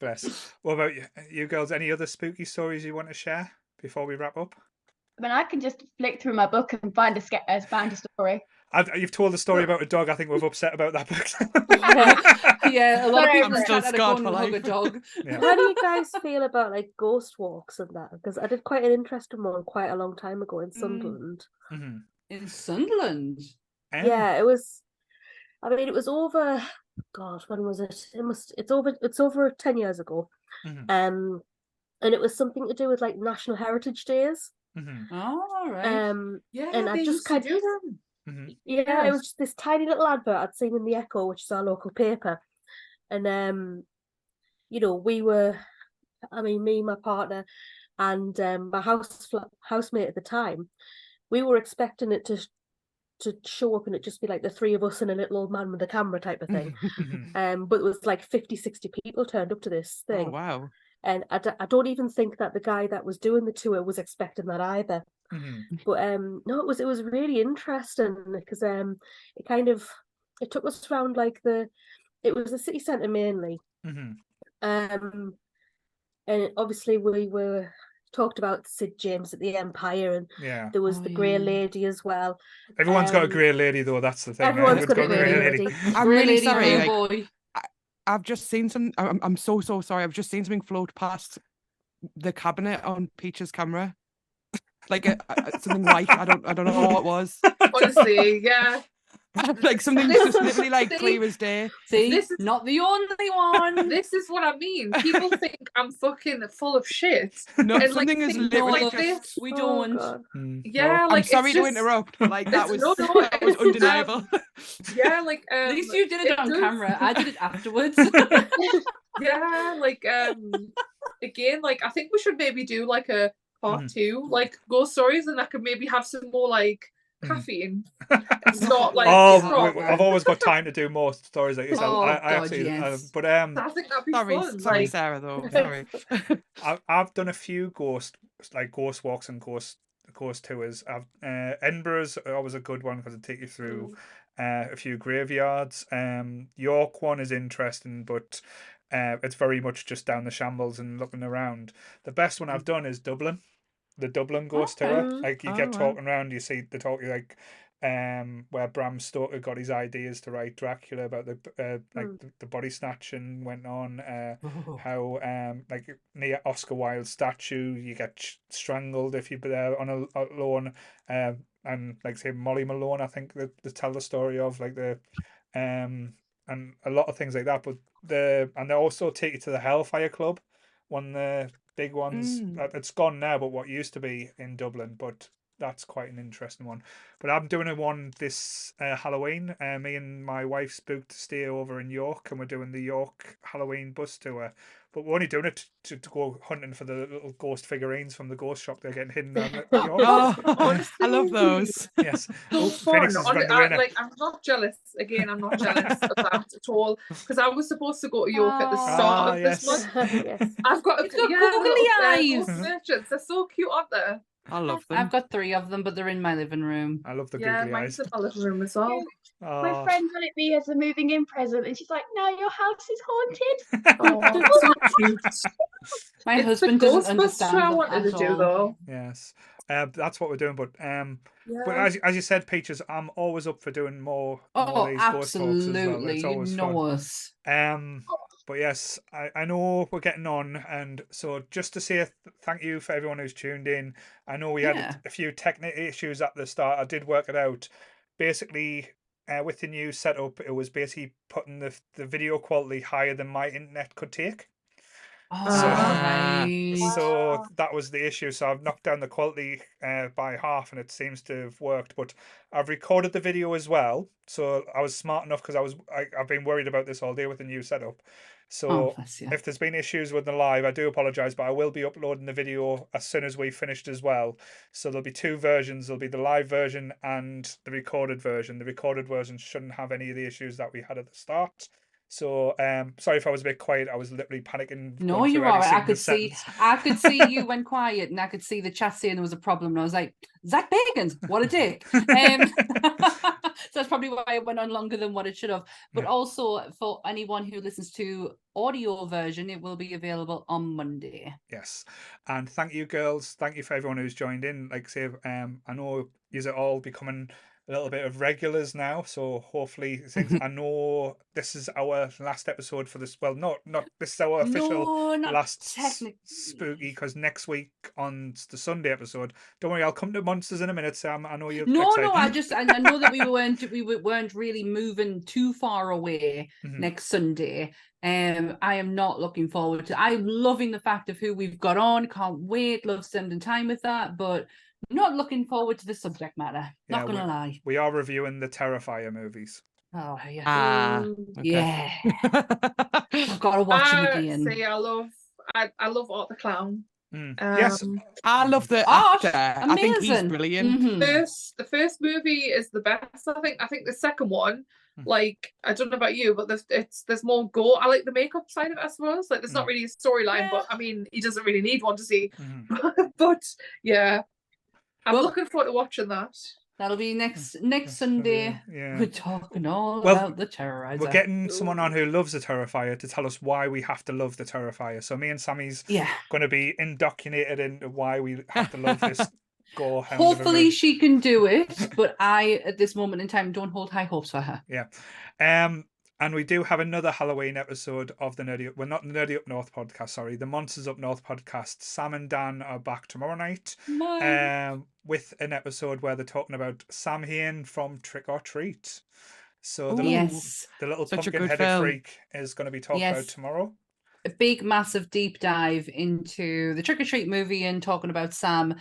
bless what about you, you girls any other spooky stories you want to share before we wrap up I mean, I can just flick through my book and find a ske- uh, find a story. I've, you've told the story about a dog. I think we're upset about that book. yeah, a lot of people I'm still trying to go scarred and for hug a life. dog. Yeah. How do you guys feel about like ghost walks and that? Because I did quite an interesting one quite a long time ago in Sunderland. Mhm. In Sunderland. Um, Yeah, it was. I mean, it was over. God, when was it? It must. It's over. It's over ten years ago. Mhm. Um, and it was something to do with like National Heritage Days. mhm, All right. Um, Yeah, And I just kind- do mhm. yeah, it was just this tiny little advert I'd seen in the Echo, which is our local paper, and um, you know, we were. I mean, me, my partner, and um, my house housemate at the time, we were expecting it to to show up and it just be like the three of us and a little old man with a camera type of thing. mhm. um, but it was like 50, 60 people turned up to this Oh thing. wow. And I, d- I don't even think that the guy that was doing the tour was expecting that either. Mhm. But um, no, it was it was really interesting because um, it kind of it took us around like the it was the city centre mainly. Mhm. Um, and obviously we were talked about Sid James at the Empire, and Yeah. there was Oh, the Grey yeah. Lady as well. Everyone's got a um, grey lady though. That's the thing. eh? Everyone's got a Grey Lady. I'm really lady, sorry. Like, boy. I've just seen some. I'm, I'm so so sorry. I've just seen something float past the cabinet on Peach's camera, like a, a- something white. I don't I don't know what it was. Honestly, yeah. like something This just literally like see, clear as day. See, this is- not the only one. This is what I mean. People think I'm fucking full of shit. No, And, like, something is literally like just. this. we Oh, don't. God. Mm, Yeah, no. like I'm sorry to just, interrupt, but like that was no, no, that was it's, um, undeniable. Yeah, like um, At least you did it, on does- camera. I did it afterwards. yeah, like um, again, like I think we should maybe do like a part Mhm. two, like ghost stories, and I could maybe have some more like Mhm. caffeine. It's not like oh, it's not, w- I've always got time to do more stories like this. Oh, I, I God, actually, uh, yes. but um, I think that'd be sorry, fun. sorry, like, Sarah. Though sorry. I, I've done a few ghost like ghost walks and ghost ghost tours. I've uh, Edinburgh's always a good one because it take you through uh, a few graveyards. Um, York one is interesting, but uh, it's very much just down the shambles and looking around. The best one I've done is Dublin, the Dublin ghost Okay. tour. Like you Oh, get talking around, you see the talk like um where Bram Stoker got his ideas to write Dracula about the uh, like Mm. the, the body snatching went on uh Oh. how um like near Oscar Wilde's statue you get sh- strangled if you're there on a, a lawn um and like say Molly Malone I think that they tell the story of like the um and a lot of things like that but the and they also take you to the Hellfire Club one of the big ones Mm. it's gone now but what used to be in Dublin but that's quite an interesting one. But I'm doing a one this uh, Halloween. Uh, me and my wife booked to stay over in York, and we're doing the York Halloween bus tour. But we're only doing it to, to go hunting for the little ghost figurines from the ghost shop. They're getting hidden around the- Oh, I love those. Yes. so Oh, fun. Phoenix has On- the I, like, I'm not jealous. Again, I'm not jealous of that at all. Because I was supposed to go to York at the Ah, start of this yes. month. yes. I've got, It's got yeah, googly eyes. merchants. They're so cute, aren't they? I love them. I've got three of them, but they're in my living room. I love the yeah, googly mine's eyes. in my living room as well. My Oh. friend got it me as a moving in present, and she's like, "No, your house is haunted." Oh, so. My It's the husband doesn't Ghostbuster understand I wanted at to do though. Yes. Uh, that's what we're doing. But um, Yeah. but as, as you said, Peaches, I'm always up for doing more. more Oh, of these ghost talks as well. absolutely. It's You always know fun. us. Um, but yes, I, I know we're getting on, and so just to say th- thank you for everyone who's tuned in. I know we had Yeah. a few technical issues at the start. I did work it out. Basically, uh, with the new setup, it was basically putting the the video quality higher than my internet could take. Oh, Ah. right. So that was the issue. So I've knocked down the quality uh, by half, and it seems to have worked. But I've recorded the video as well, so I was smart enough because I was I, I've been worried about this all day with the new setup. So Oh, if there's been issues with the live, I do apologize, but I will be uploading the video as soon as we finished as well. So there'll be two versions. There'll be the live version and the recorded version. The recorded version shouldn't have any of the issues that we had at the start. So um sorry if I was a bit quiet. I was literally panicking. No, you're through all right. I could see. I could see you went quiet, and I could see the chat saying there was a problem. And I was like, Zach Bagans, what a dick. Um, so that's probably why it went on longer than what it should have. But Yeah. also for anyone who listens to audio version, it will be available on Monday. Yes, and thank you, girls. Thank you for everyone who's joined in. Like I say, um, I know you're all becoming a little bit of regulars now, so hopefully things. I know this is our last episode for this. Well, not not this is our official no, last spooky because next week on the Sunday episode. Don't worry, I'll come to monsters in a minute, Sam. I know you're No, excited. no, I just I, I know that we weren't we weren't really moving too far away Mhm. next Sunday. Um, I am not looking forward to. I'm loving the fact of who we've got on. Can't wait. Love spending time with that, but not looking forward to the subject matter. Yeah, Not gonna lie. We are reviewing the Terrifier movies. Oh yeah, Ah, Mm, okay. yeah. I've got to watch them again. see. I love. I, I love Art the Clown. Mm. yes, Um, I love the Art, actor. I think he's amazing. brilliant. Mhm. first the first movie is the best i think i think the second one Mm. like i don't know about you but there's it's there's more go i like the makeup side of it i suppose like there's not Mm. really a storyline but i mean he doesn't really need one to see Mhm. but yeah i'm Well- looking forward to watching that That'll be next next Sunday. Yeah. We're talking all Well, about the Terrifier. We're getting someone on who loves the Terrifier to tell us why we have to love the Terrifier. So me and Sammy's yeah. going to be indoctrinated into why we have to love this gore. hound Hopefully she can do it, but I at this moment in time don't hold high hopes for her. Yeah. Um, and we do have another Halloween episode of the Nerdy Up. Well, not the Nerdy Up North podcast. Sorry, the Monsters Up North podcast. Sam and Dan are back tomorrow night. Um, with an episode where they're talking about Sam Hain from Trick 'r Treat. So the Ooh. little, yes. the little pumpkin good headed film. freak is going to be talked about tomorrow. a big massive deep dive into the trick or treat movie and talking about Sam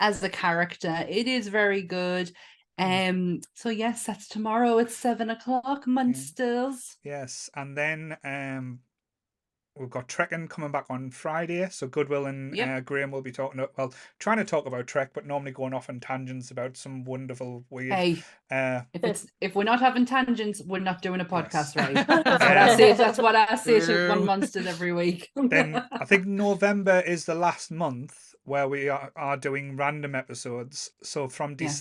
as a character. It is very good. Um so yes, that's tomorrow at seven o'clock, monsters. Yes, and then um, we've got Trekking coming back on Friday. So Goodwill and Yep. uh, Graham will be talking. Well, trying to talk about Trek, but normally going off on tangents about some wonderful weird. Hey, Uh, if it's if we're not having tangents, we're not doing a podcast Yes. right. That's what I say. That's what I say to one monsters every week. then I think November is the last month where we are, are doing random episodes. So from Yes.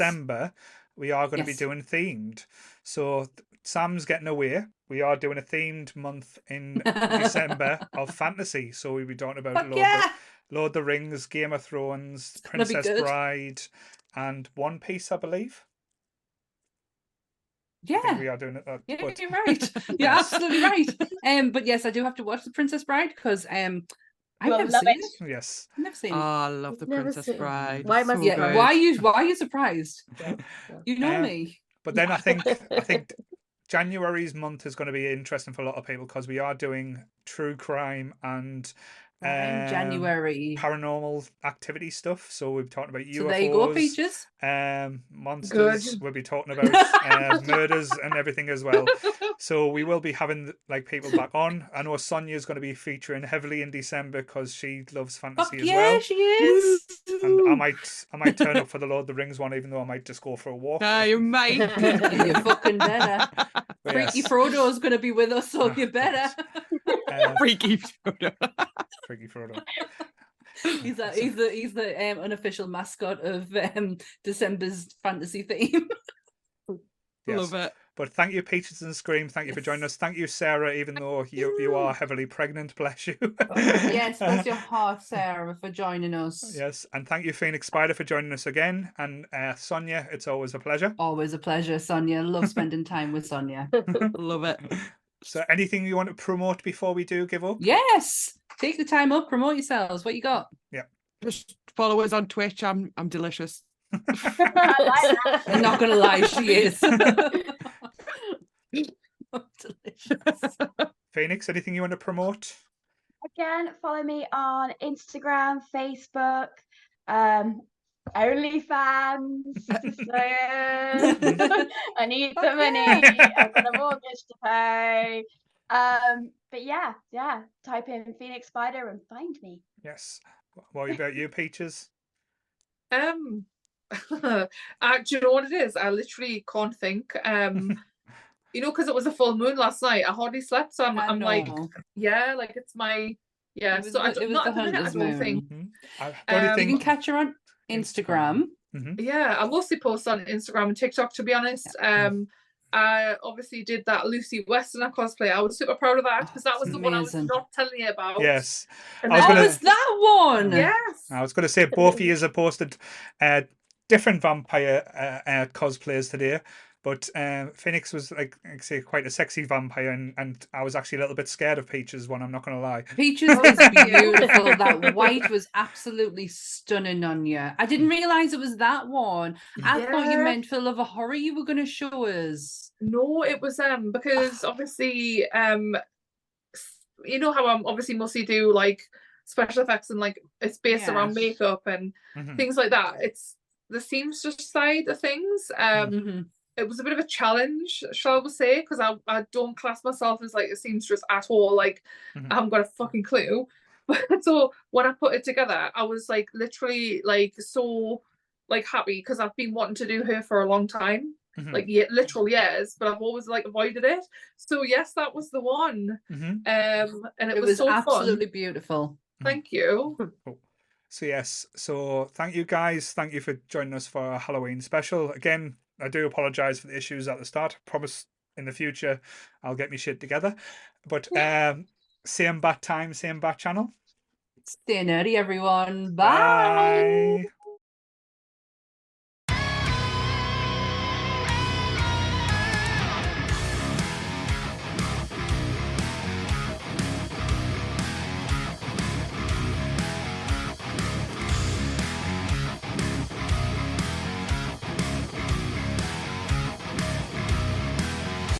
We are going to be doing themed. So Sam's getting away. We are doing a themed month in December of fantasy. So we'll be talking about Fuck Lord, yeah. the, Lord the Rings, Game of Thrones, Princess. Bride, and One Piece, I believe. Yeah. we are doing it. That, Yeah, but you're right. You're Yes. absolutely right. Um, but yes, I do have to watch The Princess Bride because um, I've Well, never love seen it. it. yes. I've never seen Oh, it. I love the Never Princess seen. Bride. Why am I so Yeah, good. why are you why are you surprised? You know Um, me. But then I think I think January's month is going to be interesting for a lot of people because we are doing true crime and in um, January. paranormal activity stuff. So we've talked about UFOs. So there you go, Peaches. um monsters Good. we'll be talking about uh, murders and everything as well so we will be having like people back on i know sonia's going to be featuring heavily in december because she loves Fuck fantasy as yeah, well she is. and i might i might turn up for the lord of the rings one even though i might just go for a walk Ah, you might. You're fucking better. But Freaky yes, Frodo's going to be with us, so you better. Freaky photo. freaky frodo he's a, he's the he's the um, unofficial mascot of um, December's fantasy theme. yes. Love it. but thank you peaches and scream thank you for joining us thank you sarah even though you you are heavily pregnant bless you yes, bless your heart, Sarah, for joining us. Yes, and thank you, Phoenix Spider, for joining us again. And uh, Sonia, it's always a pleasure. Always a pleasure, Sonia. Love spending time with Sonia. Love it. So, anything you want to promote before we do give up? Yes, take the time up, promote yourselves. What you got? Yeah. Just follow us on Twitch. I'm I'm delicious. I'm not gonna lie, she is. Delicious. Phoenix, anything you want to promote? Again, follow me on Instagram, Facebook, um, OnlyFans. So, I need the money. I've got a mortgage to pay. Um, but yeah, yeah. Type in Phoenix Spider and find me. Yes. What about you, Peaches? Um, uh, do you know what it is? I literally can't think. Um, you know, because it was a full moon last night. I hardly slept, so I'm, I I'm like, yeah, like it's my yeah. It was so I the- don't, it was not the the minute, I don't moon. think. Mhm. I the only Um, you can catch her on Instagram. Mhm. Yeah, I mostly post on Instagram and TikTok to be honest. Um, I obviously did that Lucy Westenra cosplay. I was super proud of that because that was the one I was not telling you about. Yes, And I was Oh, gonna- was that one? Yes. I was going to say both of you have posted uh, different vampire uh, uh, cosplays today, but um, Phoenix was like, like I say, quite a sexy vampire, and, and I was actually a little bit scared of Peaches one. I'm not going to lie. Peaches Oh, is beautiful. That white was absolutely stunning on you. I didn't realize it was that one. I thought you meant for Love of Horror you were going to show us. No, it was um because obviously um you know how I'm obviously mostly do like special effects and like it's based around makeup and Mhm. things like that. It's the seamstress side of things. Um Mhm. It was a bit of a challenge, shall we say, because I, I don't class myself as like a seamstress at all. Like Mhm. I haven't got a fucking clue. But so when I put it together, I was like literally like so like happy because I've been wanting to do her for a long time, Mhm. like yeah, literal years, but I've always like avoided it. So yes, that was the one. Mhm. Um and it, It was, was so absolutely fun. beautiful. Thank you. So yes, so thank you guys. Thank you for joining us for our Halloween special. Again, I do apologize for the issues at the start. Promise in the future I'll get me shit together. But um same bat time, same bat channel. Stay nerdy, everyone. Bye. Bye.